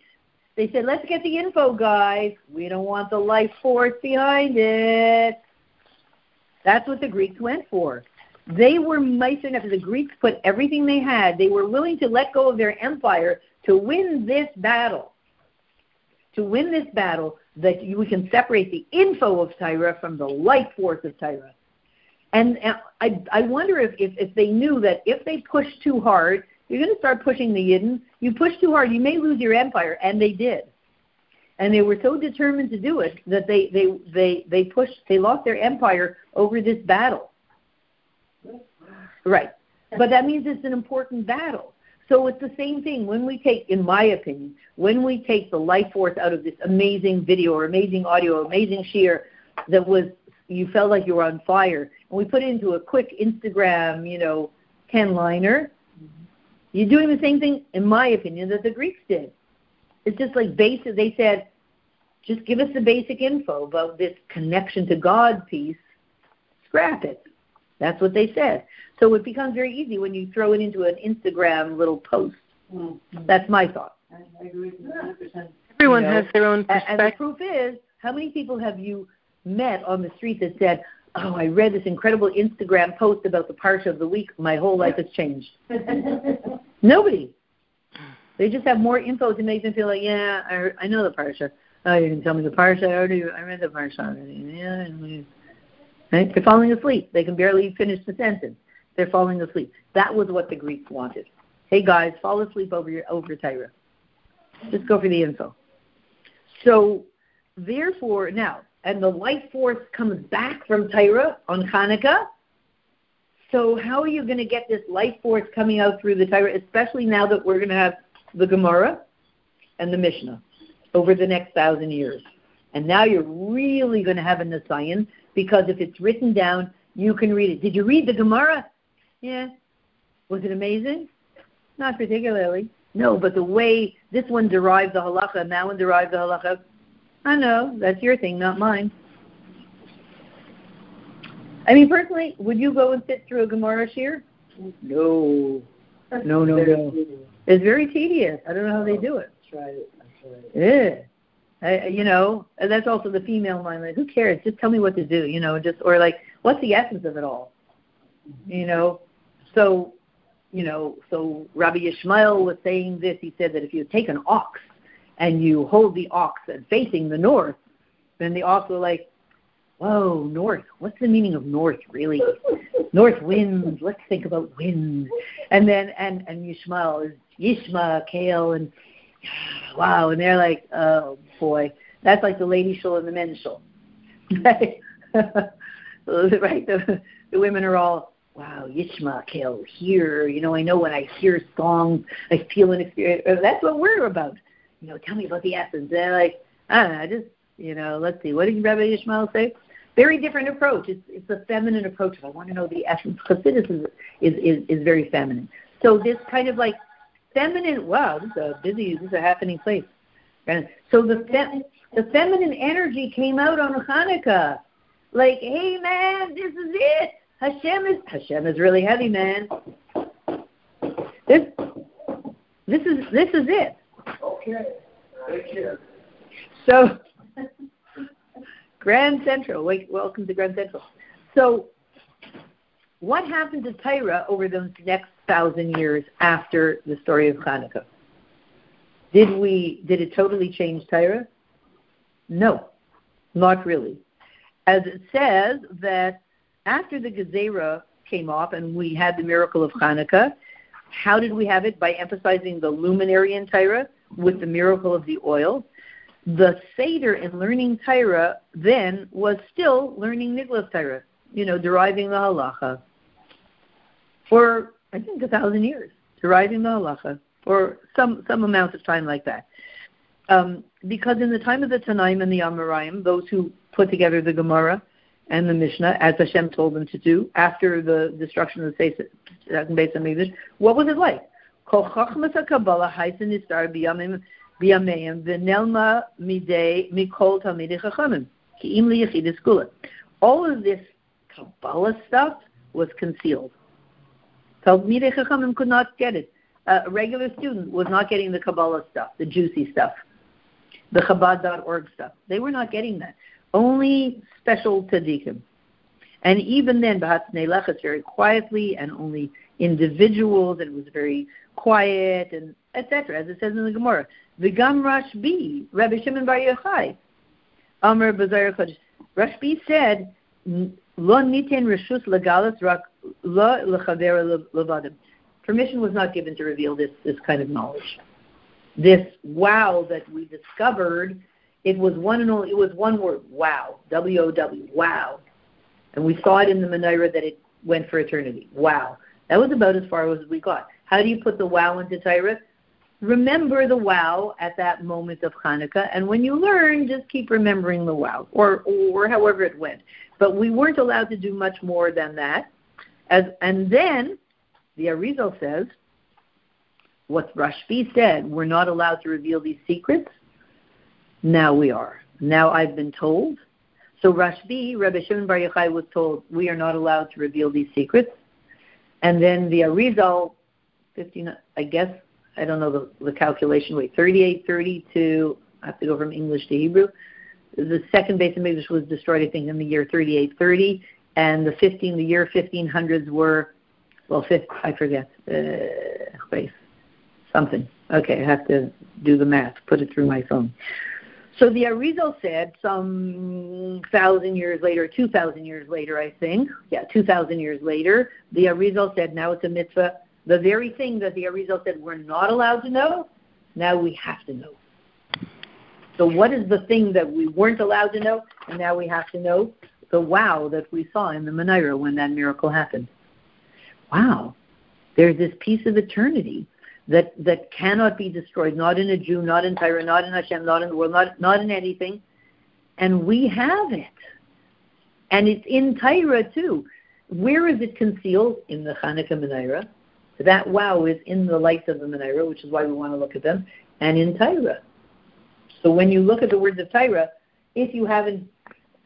They said, let's get the info, guys. We don't want the life force behind it. That's what the Greeks went for. They were mice enough. The Greeks put everything they had. They were willing to let go of their empire to win this battle. To win this battle, that we can separate the info of Torah from the life force of Torah. And uh, I, I wonder if, if, if they knew that if they push too hard, you're going to start pushing the Yidden. You push too hard, you may lose your empire, and they did. And they were so determined to do it that they they they they pushed. They lost their empire over this battle. Right, but that means it's an important battle. So it's the same thing when we take, in my opinion, when we take the life force out of this amazing video or amazing audio, or amazing shiur that was you felt like you were on fire, and we put it into a quick Instagram, you know, ten liner. You're doing the same thing, in my opinion, that the Greeks did. It's just like basic. They said, just give us the basic info about this connection to God piece. Scrap it. That's what they said. So it becomes very easy when you throw it into an Instagram little post. Mm-hmm. That's my thought. I agree with you 100%. Everyone You know, has their own And, and the proof is, how many people have you met on the street that said, "Oh, I read this incredible Instagram post about the parsha of the week. My whole life has changed." *laughs* Nobody. They just have more info to make them feel like, yeah, I, I know the parsha. Oh, you can tell me the parsha. I already, I read the parsha already. Yeah. Right? They're falling asleep. They can barely finish the sentence. They're falling asleep. That was what the Greeks wanted. Hey guys, fall asleep over your over Torah. Just go for the info. So, therefore, now, and the life force comes back from Torah on Hanukkah. So, how are you going to get this life force coming out through the Torah, especially now that we're going to have the Gemara and the Mishnah over the next thousand years? And now you're really going to have a Nisayan because if it's written down, you can read it. Did you read the Gemara? Yeah. Was it amazing? Not particularly. No, but the way this one derives the halacha and that one derives the halacha, I know that's your thing, not mine. I mean, personally, would you go and sit through a Gemara shiur? No, no, no, no. It's very tedious. I don't know how they do it. Tried it. I tried it. Yeah. I, you know, and that's also the female mind. Like, who cares? Just tell me what to do. You know, just or like, what's the essence of it all? Mm-hmm. You know, so, you know, so Rabbi Yishmael was saying this. He said that if you take an ox and you hold the ox and facing the north, then the ox will like, whoa, north. What's the meaning of north really? north winds. Let's think about winds. And then and and Yishmael is Yishma, Kale, and *sighs* wow, and they're like, oh boy, that's like the lady shul and the men's shul, right? *laughs* right? The, the women are all, wow, Yishma, Kale, here. You know, I know when I hear songs, I feel an experience. Uh, that's what we're about. You know, tell me about the essence. They're like, ah, I don't know, just, you know, let's see. What did Rabbi Yishmael say? Very different approach. It's it's a feminine approach. I want to know the essence, Chassidus is, is is is very feminine. So this kind of like feminine. Wow, this is a busy, this is a happening place. So the fem, the feminine energy came out on Hanukkah. Like, hey man, this is it. Hashem is Hashem is really heavy, man. This this is this is it. Okay. Take care. So *laughs* Grand Central, welcome to Grand Central. So what happened to Torah over those next thousand years after the story of Hanukkah? Did we did it totally change Torah? No, not really. As it says that after the Gezerah came off and we had the miracle of Hanukkah, how did we have it? By emphasizing the luminary in Torah with the miracle of the oil. The Seder in learning Torah then was still learning Niglas Torah, you know, deriving the halacha for I think a thousand years, deriving the halacha for some some amount of time like that. Um, because in the time of the Tanaim and the Amoraim, those who put together the Gemara and the Mishnah, as Hashem told them to do, after the destruction of the second English, what was it like? All of this Kabbalah stuff was concealed. Talmidei chachamim could not get it. A regular student was not getting the Kabbalah stuff, the juicy stuff, the Chabad.org stuff. They were not getting that. Only special tzaddikim. And even then, Bahatznei Lechas very quietly, and only individuals, and it was very quiet, and etc. As it says in the Gemara, V'gam Rashbi, Rabbi Shimon Bar Yochai, Amr Bazar Chodesh. Rashbi said, Lo niten reshus legalas rak lo lechavera levadim. Permission was not given to reveal this this kind of knowledge. This wow that we discovered, it was one and only. It was one word, wow, W O W, wow, and we saw it in the menorah that it went for eternity. Wow, that was about as far as we got. How do you put the wow into Torah? Remember the wow at that moment of Hanukkah, and when you learn, just keep remembering the wow, or or however it went. But we weren't allowed to do much more than that. As and then the Arizal says, what Rashbi said, we're not allowed to reveal these secrets. Now we are. Now I've been told. So Rashbi, Rabbi Shimon Bar Yochai was told, we are not allowed to reveal these secrets. And then the Arizal, 15, I guess, I don't know the, the calculation. Wait, 3830 to I have to go from English to Hebrew. The second base of English was destroyed, I think, in the year 3830, and the 15, the year 1500s were, well, fifth, I forget, uh, something. Okay, I have to do the math, put it through my phone. So the Arizal said some thousand years later, 2,000 years later, I think, yeah, 2,000 years later, the Arizal said now it's a mitzvah. The very thing that the Arizal said we're not allowed to know, now we have to know. So what is the thing that we weren't allowed to know, and now we have to know? The wow that we saw in the Menorah when that miracle happened. Wow, there's this piece of eternity that, that cannot be destroyed, not in a Jew, not in Torah, not in Hashem, not in the world, not, not in anything. And we have it. And it's in Torah too. Where is it concealed? In the Hanukkah Menorah. That wow is in the lights of the Menorah, which is why we want to look at them, and in Torah. So when you look at the words of Torah, if you haven't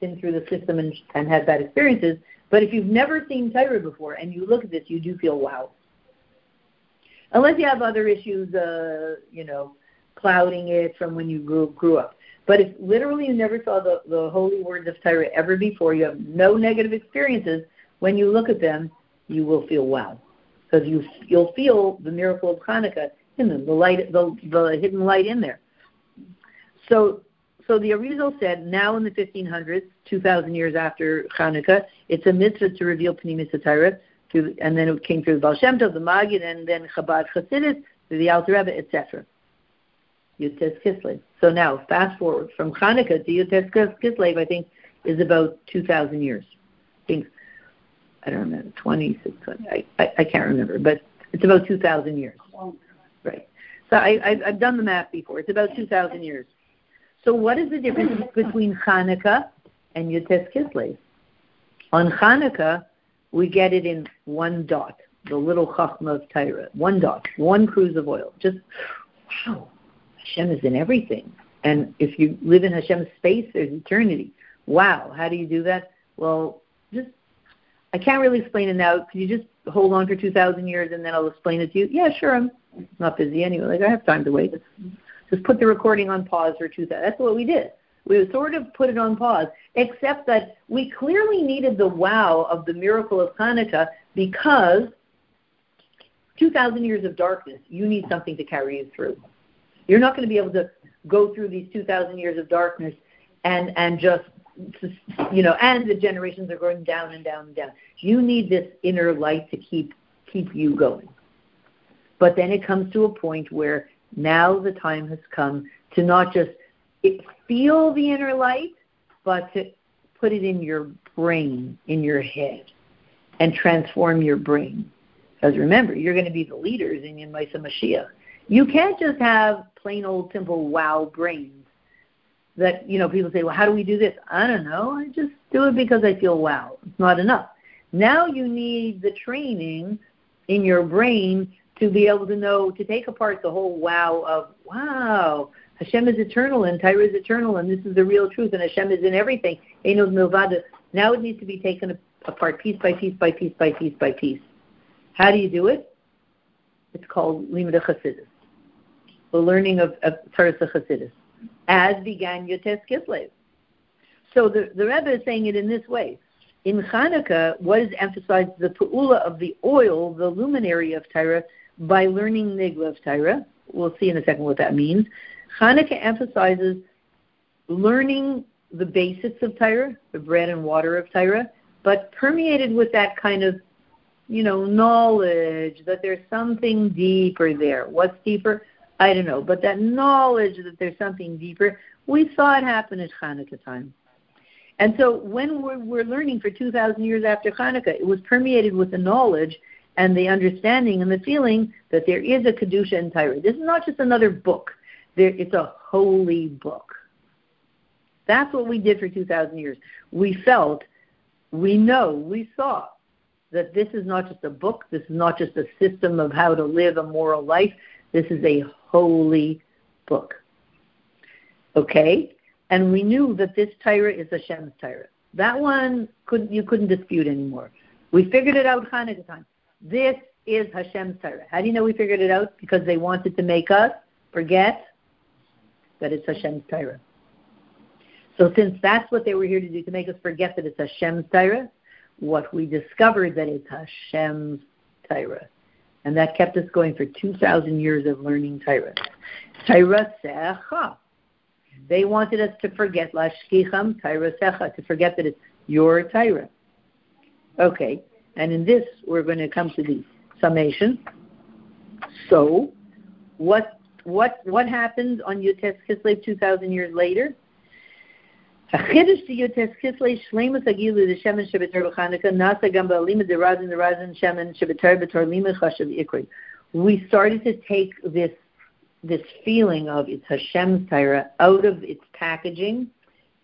been through the system and, and had bad experiences, but if you've never seen Torah before and you look at this, you do feel wow unless you have other issues, uh, you know, clouding it from when you grew grew up. But if literally you never saw the, the holy words of Torah ever before, you have no negative experiences, when you look at them, you will feel wow. Because you, you'll feel the miracle of Hanukkah in them, the light, the, the hidden light in there. So, so the Arizal said, now in the 1500s, 2,000 years after Hanukkah, it's a mitzvah to reveal Torah through, and then it came through the Baal Shem Tov, the Magid, and then Chabad Chassidus, the Alter Rebbe, etc. Yud Tes Kislev. So now, fast forward from Hanukkah to Yud Tes Kislev, I think, is about 2,000 years. I think, I don't remember, 20, 20 I, I, I can't remember, but it's about 2,000 years. Right. So I, I've, I've done the math before. It's about 2,000 years. So what is the difference between Hanukkah and Yud Tes Kislev? On Hanukkah, we get it in one dot, the little chachma of. One dot, one cruse of oil. Just, wow, Hashem is in everything. And if you live in Hashem's space, there's eternity. Wow, how do you do that? Well, just, I can't really explain it now. Could you just hold on for 2,000 years and then I'll explain it to you? Yeah, sure, I'm not busy anyway. Like, I have time to wait. Just put the recording on pause for 2,000. That's what we did we sort of put it on pause, except that we clearly needed the wow of the miracle of Hanukkah because 2,000 years of darkness, you need something to carry you through. You're not going to be able to go through these 2,000 years of darkness and, and just, you know, and the generations are going down and down and down. You need this inner light to keep, keep you going. But then it comes to a point where now the time has come to not just feel the inner light, but to put it in your brain, in your head, and transform your brain. Because remember, you're going to be the leaders in Yemaisa Mashiach. You can't just have plain old simple wow brains that, you know, people say, well, how do we do this? I don't know. I just do it because I feel wow. It's not enough. Now you need the training in your brain to be able to know, to take apart the whole wow of, wow, Hashem is eternal and Torah is eternal and this is the real truth and Hashem is in everything. Now it needs to be taken apart piece by piece by piece by piece by piece. How do you do it? It's called Limud Chassidus, the learning of, of Torah Chassidus, as began Yud Tes Kislev. So the, the Rebbe is saying it in this way. In Hanukkah, what is emphasized the pu'ula of the oil, the luminary of Torah, by learning Nigla of. We'll see in a second what that means. Hanukkah emphasizes learning the basics of Torah, the bread and water of Torah, but permeated with that kind of, you know, knowledge that there's something deeper there. What's deeper? I don't know, but that knowledge that there's something deeper, we saw it happen at Hanukkah time. And so when we're, we're learning for 2,000 years after Hanukkah, it was permeated with the knowledge and the understanding and the feeling that there is a Kedusha in Torah. This is not just another book. There, it's a holy book. That's what we did for 2,000 years. We felt, we know, we saw that this is not just a book, this is not just a system of how to live a moral life, this is a holy book. Okay? And we knew that this Torah is Hashem's Torah. That one couldn't, you couldn't dispute anymore. We figured it out Hanukkah time. This is Hashem's Torah. How do you know we figured it out? Because they wanted to make us forget that it's Hashem's Torah. So since that's what they were here to do, to make us forget that it's Hashem's Torah, what we discovered that it's Hashem's Torah. And that kept us going for 2,000 years of learning Torah. Torah Secha. They wanted us to forget Lashkicham Torasecha, to forget that it's your Torah. Okay, and in this, we're going to come to the summation. So, what what what happens on Yud Tes Kislev 2,000 years later? We started to take this this feeling of it's Hashem's Torah out of its packaging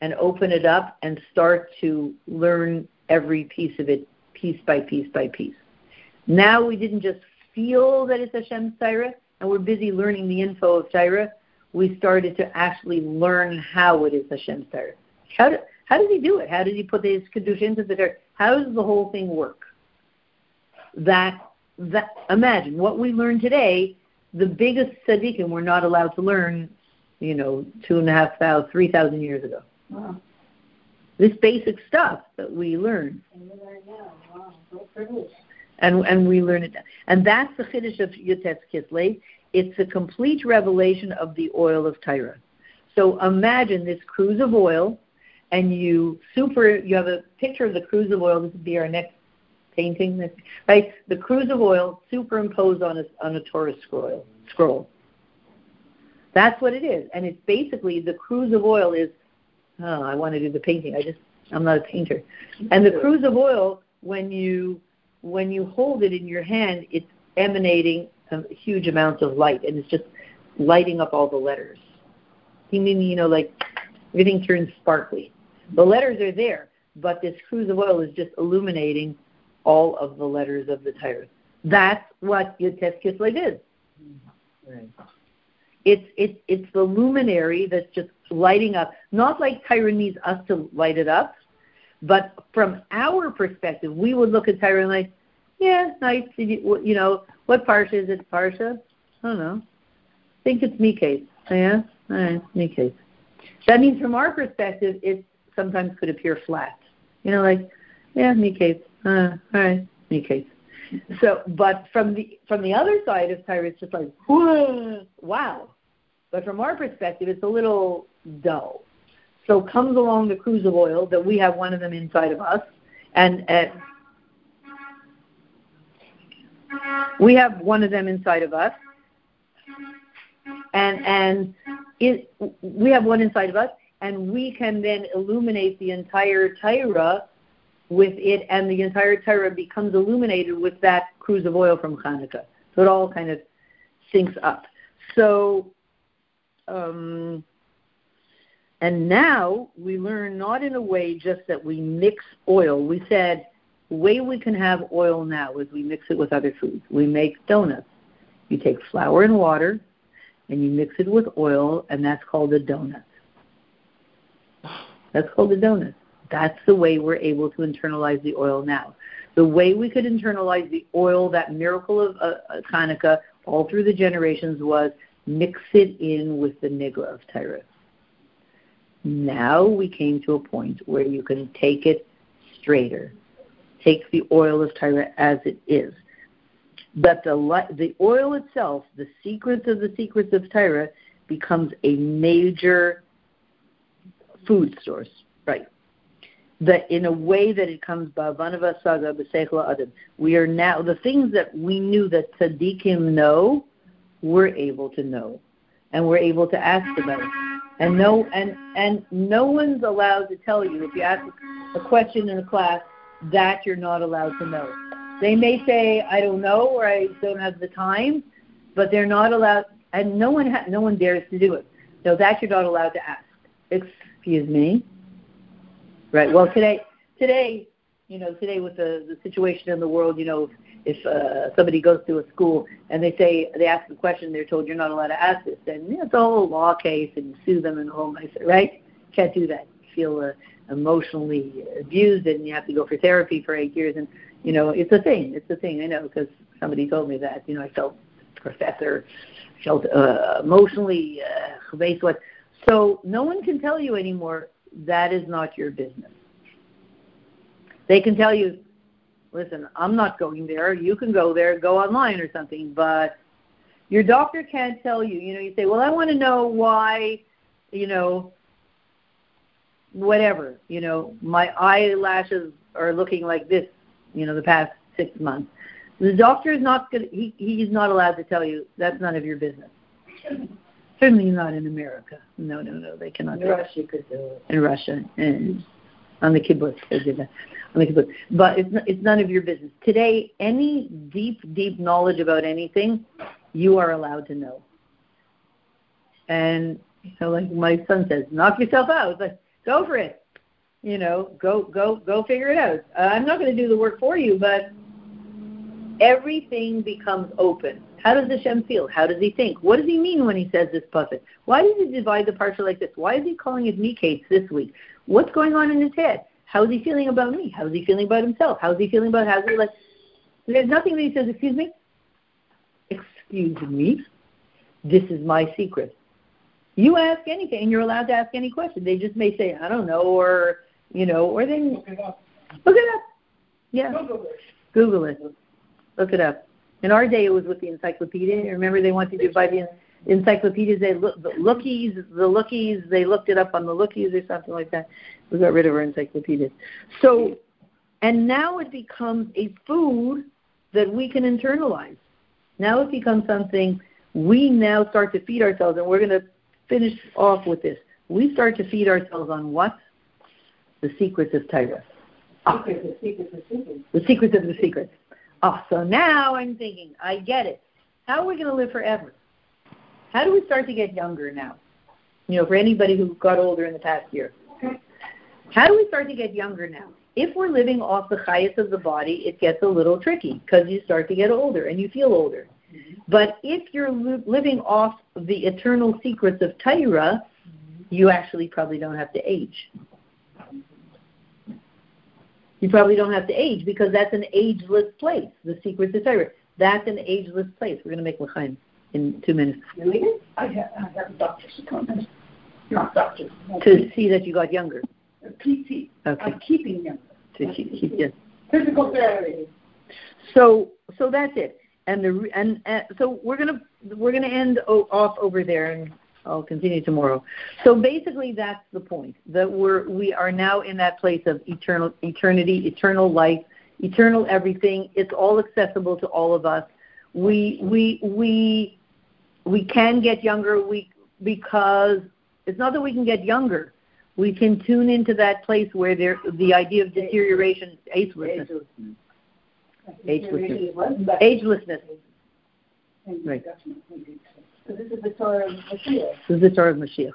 and open it up and start to learn every piece of it piece by piece by piece. Now we didn't just feel that it's Hashem's Torah and we're busy learning the info of Torah. We started to actually learn how it is Hashem's Torah. How, do, how does he do it? How does he put his kedusha into the dirt? How does the whole thing work? That that imagine what we learned today. The biggest tzaddikim were not allowed to learn, you know, two and a half thousand, three thousand years ago. Wow. This basic stuff that we learn. And you learn. And we learn it, and that's the chiddush of Yud Tes Kislev. It's a complete revelation of the oil of Torah. So imagine this cruse of oil and you super you have a picture of the cruse of oil. This would be our next painting, right? The cruse of oil superimposed on a on a Torah scroll. Scroll. That's what it is, and it's basically the cruse of oil is. Oh, I want to do the painting. I just I'm not a painter, and the cruse of oil when you when you hold it in your hand, it's emanating a huge amounts of light, and it's just lighting up all the letters. You mean you know like everything turns sparkly. The letters are there, but this cruse of oil is just illuminating all of the letters of the Torah. That's what Yud Tes Kislev is. Mm-hmm. Right. It's it's it's the luminary that's just lighting up. Not like Torah needs us to light it up, but from our perspective, we would look at and like, yeah, nice. You know, what parsha is it? Parsha? I don't know. I think it's Miketz. Yeah, all right, Miketz. That means from our perspective, it sometimes could appear flat. You know, like, yeah, case. Uh, all right, case. So, but from the from the other side of Torah, it's just like, wow. But from our perspective, it's a little dull. So comes along the cruse of oil that we have one of them inside of us, and uh, we have one of them inside of us, and and it, we have one inside of us, and we can then illuminate the entire Torah with it, and the entire Torah becomes illuminated with that cruse of oil from Hanukkah. So it all kind of syncs up. So, um, and now we learn not in a way just that we mix oil. We said the way we can have oil now is we mix it with other foods. We make donuts. You take flour and water, and you mix it with oil, and that's called a donut. That's called a donut. That's the way we're able to internalize the oil now. The way we could internalize the oil, that miracle of uh, uh Hanukkah, all through the generations was mix it in with the Nigla of Torah. Now we came to a point where you can take it straighter. Take the oil of Torah as it is. But the, the oil itself, the secrets of the secrets of Torah, becomes a major food source, right? That in a way that it comes ba'avanava saga adam. We are now the things that we knew that tzaddikim know, we're able to know, and we're able to ask about it. And no, and and no one's allowed to tell you if you ask a question in a class that you're not allowed to know. They may say I don't know or I don't have the time, but they're not allowed, and no one ha- no one dares to do it. So that you're not allowed to ask. Excuse me. Right. Well, today, today, you know, today with the the situation in the world, you know, if uh, somebody goes to a school and they say they ask a question, they're told you're not allowed to ask this, then yeah, it's a whole law case and you sue them and whole nicer, right? Can't do that. feel uh, emotionally abused and you have to go for therapy for eight years. And, you know, it's a thing. It's a thing. I know because somebody told me that. You know, I felt professor, felt uh, emotionally uh, what. So no one can tell you anymore that is not your business. They can tell you, listen, I'm not going there. You can go there, go online or something, but your doctor can't tell you. You know, you say, well, I want to know why, you know, whatever, you know, my eyelashes are looking like this, you know, the past six months. The doctor is not going. He he's not allowed to tell you. That's none of your business. Certainly not in America. No, no, no. They cannot. In Russia, you could do it. In Russia, and on the kibbutz, they did that. On the kibbutz, but it's it's none of your business. Today, any deep, deep knowledge about anything, you are allowed to know. And you know, like my son says, knock yourself out. Like, go for it. You know, go go go figure it out. Uh, I'm not going to do the work for you, but everything becomes open. How does Hashem feel? How does he think? What does he mean when he says this puppet? Why does he divide the parsha like this? Why is he calling it case this week? What's going on in his head? How is he feeling about me? How is he feeling about himself? How is he feeling about how's he like? There's nothing that he says. Excuse me. Excuse me. This is my secret. You ask anything, and you're allowed to ask any question. They just may say, I don't know, or you know, or they look it up. Look it up. Yeah. Google it. Google it. Look it up. In our day, it was with the encyclopedia. Remember, they wanted to buy the encyclopedias. They look the lookies, the lookies. They looked it up on the lookies or something like that. We got rid of our encyclopedias. So, and now it becomes a food that we can internalize. Now it becomes something we now start to feed ourselves, and we're going to finish off with this. We start to feed ourselves on what? The secrets of Torah. Secrets, the secrets, the secrets. The secrets of the secrets. Oh, so now I'm thinking, I get it. How are we going to live forever? How do we start to get younger now? You know, for anybody who got older in the past year. How do we start to get younger now? If we're living off the highest of the body, it gets a little tricky because you start to get older and you feel older. Mm-hmm. But if you're li- living off the eternal secrets of Torah, you actually probably don't have to age. You probably don't have to age because that's an ageless place. The secrets of Torah. That's an ageless place. We're going to make l'chaim in two minutes. Really? I have, I have a doctor's appointment. Not doctor. To see that you got younger. A PT. Okay. I'm keeping younger. To keep, keep yes. Physical therapy. So so that's it. And the and, and so we're gonna we're gonna end o- off over there and I'll continue tomorrow. So basically, that's the point that we're we are now in that place of eternal eternity, eternal life, eternal everything. It's all accessible to all of us. We we we we can get younger. We because it's not that we can get younger. We can tune into that place where there the idea of deterioration, agelessness, agelessness, agelessness. Right. So this is the Torah of Mashiach. This is the Torah of Mashiach.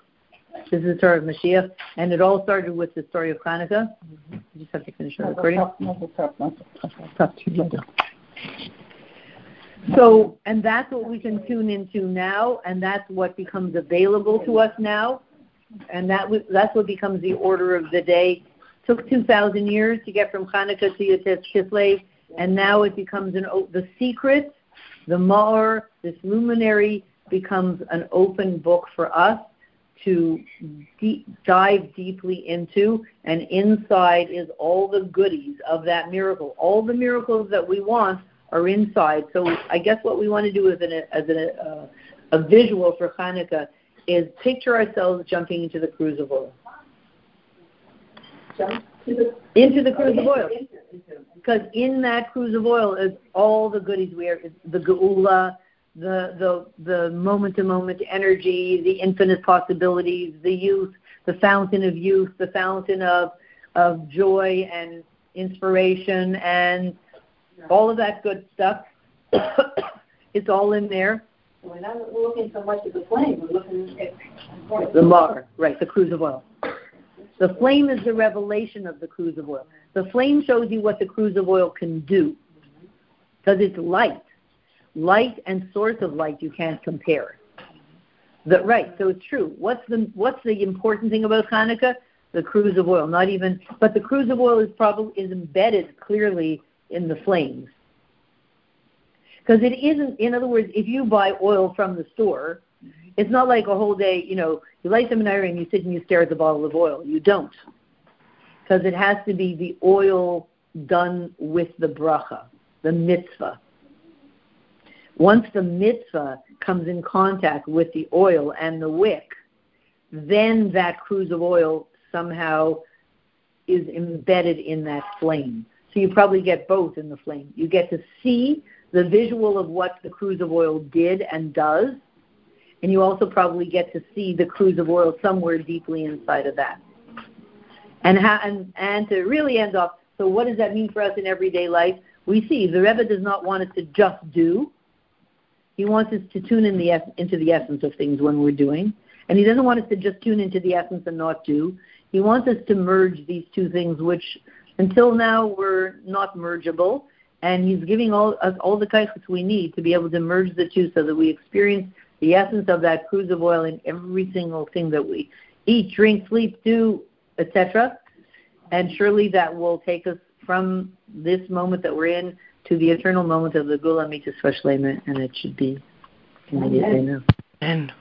This is the Torah of Mashiach, and it all started with the story of Hanukkah. Mm-hmm. You just have to finish the recording. So, and that's what we can tune into now, and that's what becomes available to us now, and that that's what becomes the order of the day. Took 2,000 years to get from Hanukkah to Yud Tes Kislev, and now it becomes an o- the secret, the Mar, this luminary becomes an open book for us to deep, dive deeply into, and inside is all the goodies of that miracle. All the miracles that we want are inside. So I guess what we want to do as, an, as an, uh, a visual for Hanukkah is picture ourselves jumping into the cruse of oil. Jump to the, into the cruse of oil. Because in that cruse of oil is all the goodies we are, the geula, the the the moment to moment energy, the infinite possibilities, the youth, the fountain of youth, the fountain of of joy and inspiration and all of that good stuff. *coughs* it's all in there. We're not looking so much at the flame, we're looking at the mar, right, the cruse of oil. The flame is the revelation of the cruse of oil. The flame shows you what the cruse of oil can do because it's light light and source of light you can't compare. The, right, so it's true. What's the what's the important thing about Hanukkah? the cruse of oil, not even, but the cruse of oil is probably is embedded clearly in the flames. Because it isn't, in other words, if you buy oil from the store, it's not like a whole day, you know, you light the menorah and you sit and you stare at the bottle of oil. You don't. Because it has to be the oil done with the bracha, the mitzvah. Once the mitzvah comes in contact with the oil and the wick, then that cruse of oil somehow is embedded in that flame. So you probably get both in the flame. You get to see the visual of what the cruse of oil did and does, and you also probably get to see the cruse of oil somewhere deeply inside of that. And, and, and to really end off, so what does that mean for us in everyday life? We see the Rebbe does not want us to just do. He wants us to tune in the es- into the essence of things when we're doing. And he doesn't want us to just tune into the essence and not do. He wants us to merge these two things, which until now were not mergeable. And he's giving all, us all the kaichas we need to be able to merge the two so that we experience the essence of that cruse of oil in every single thing that we eat, drink, sleep, do, etc. And surely that will take us from this moment that we're in to the eternal moment of the Geula Mitzvah Shlema, and it should be immediately now. And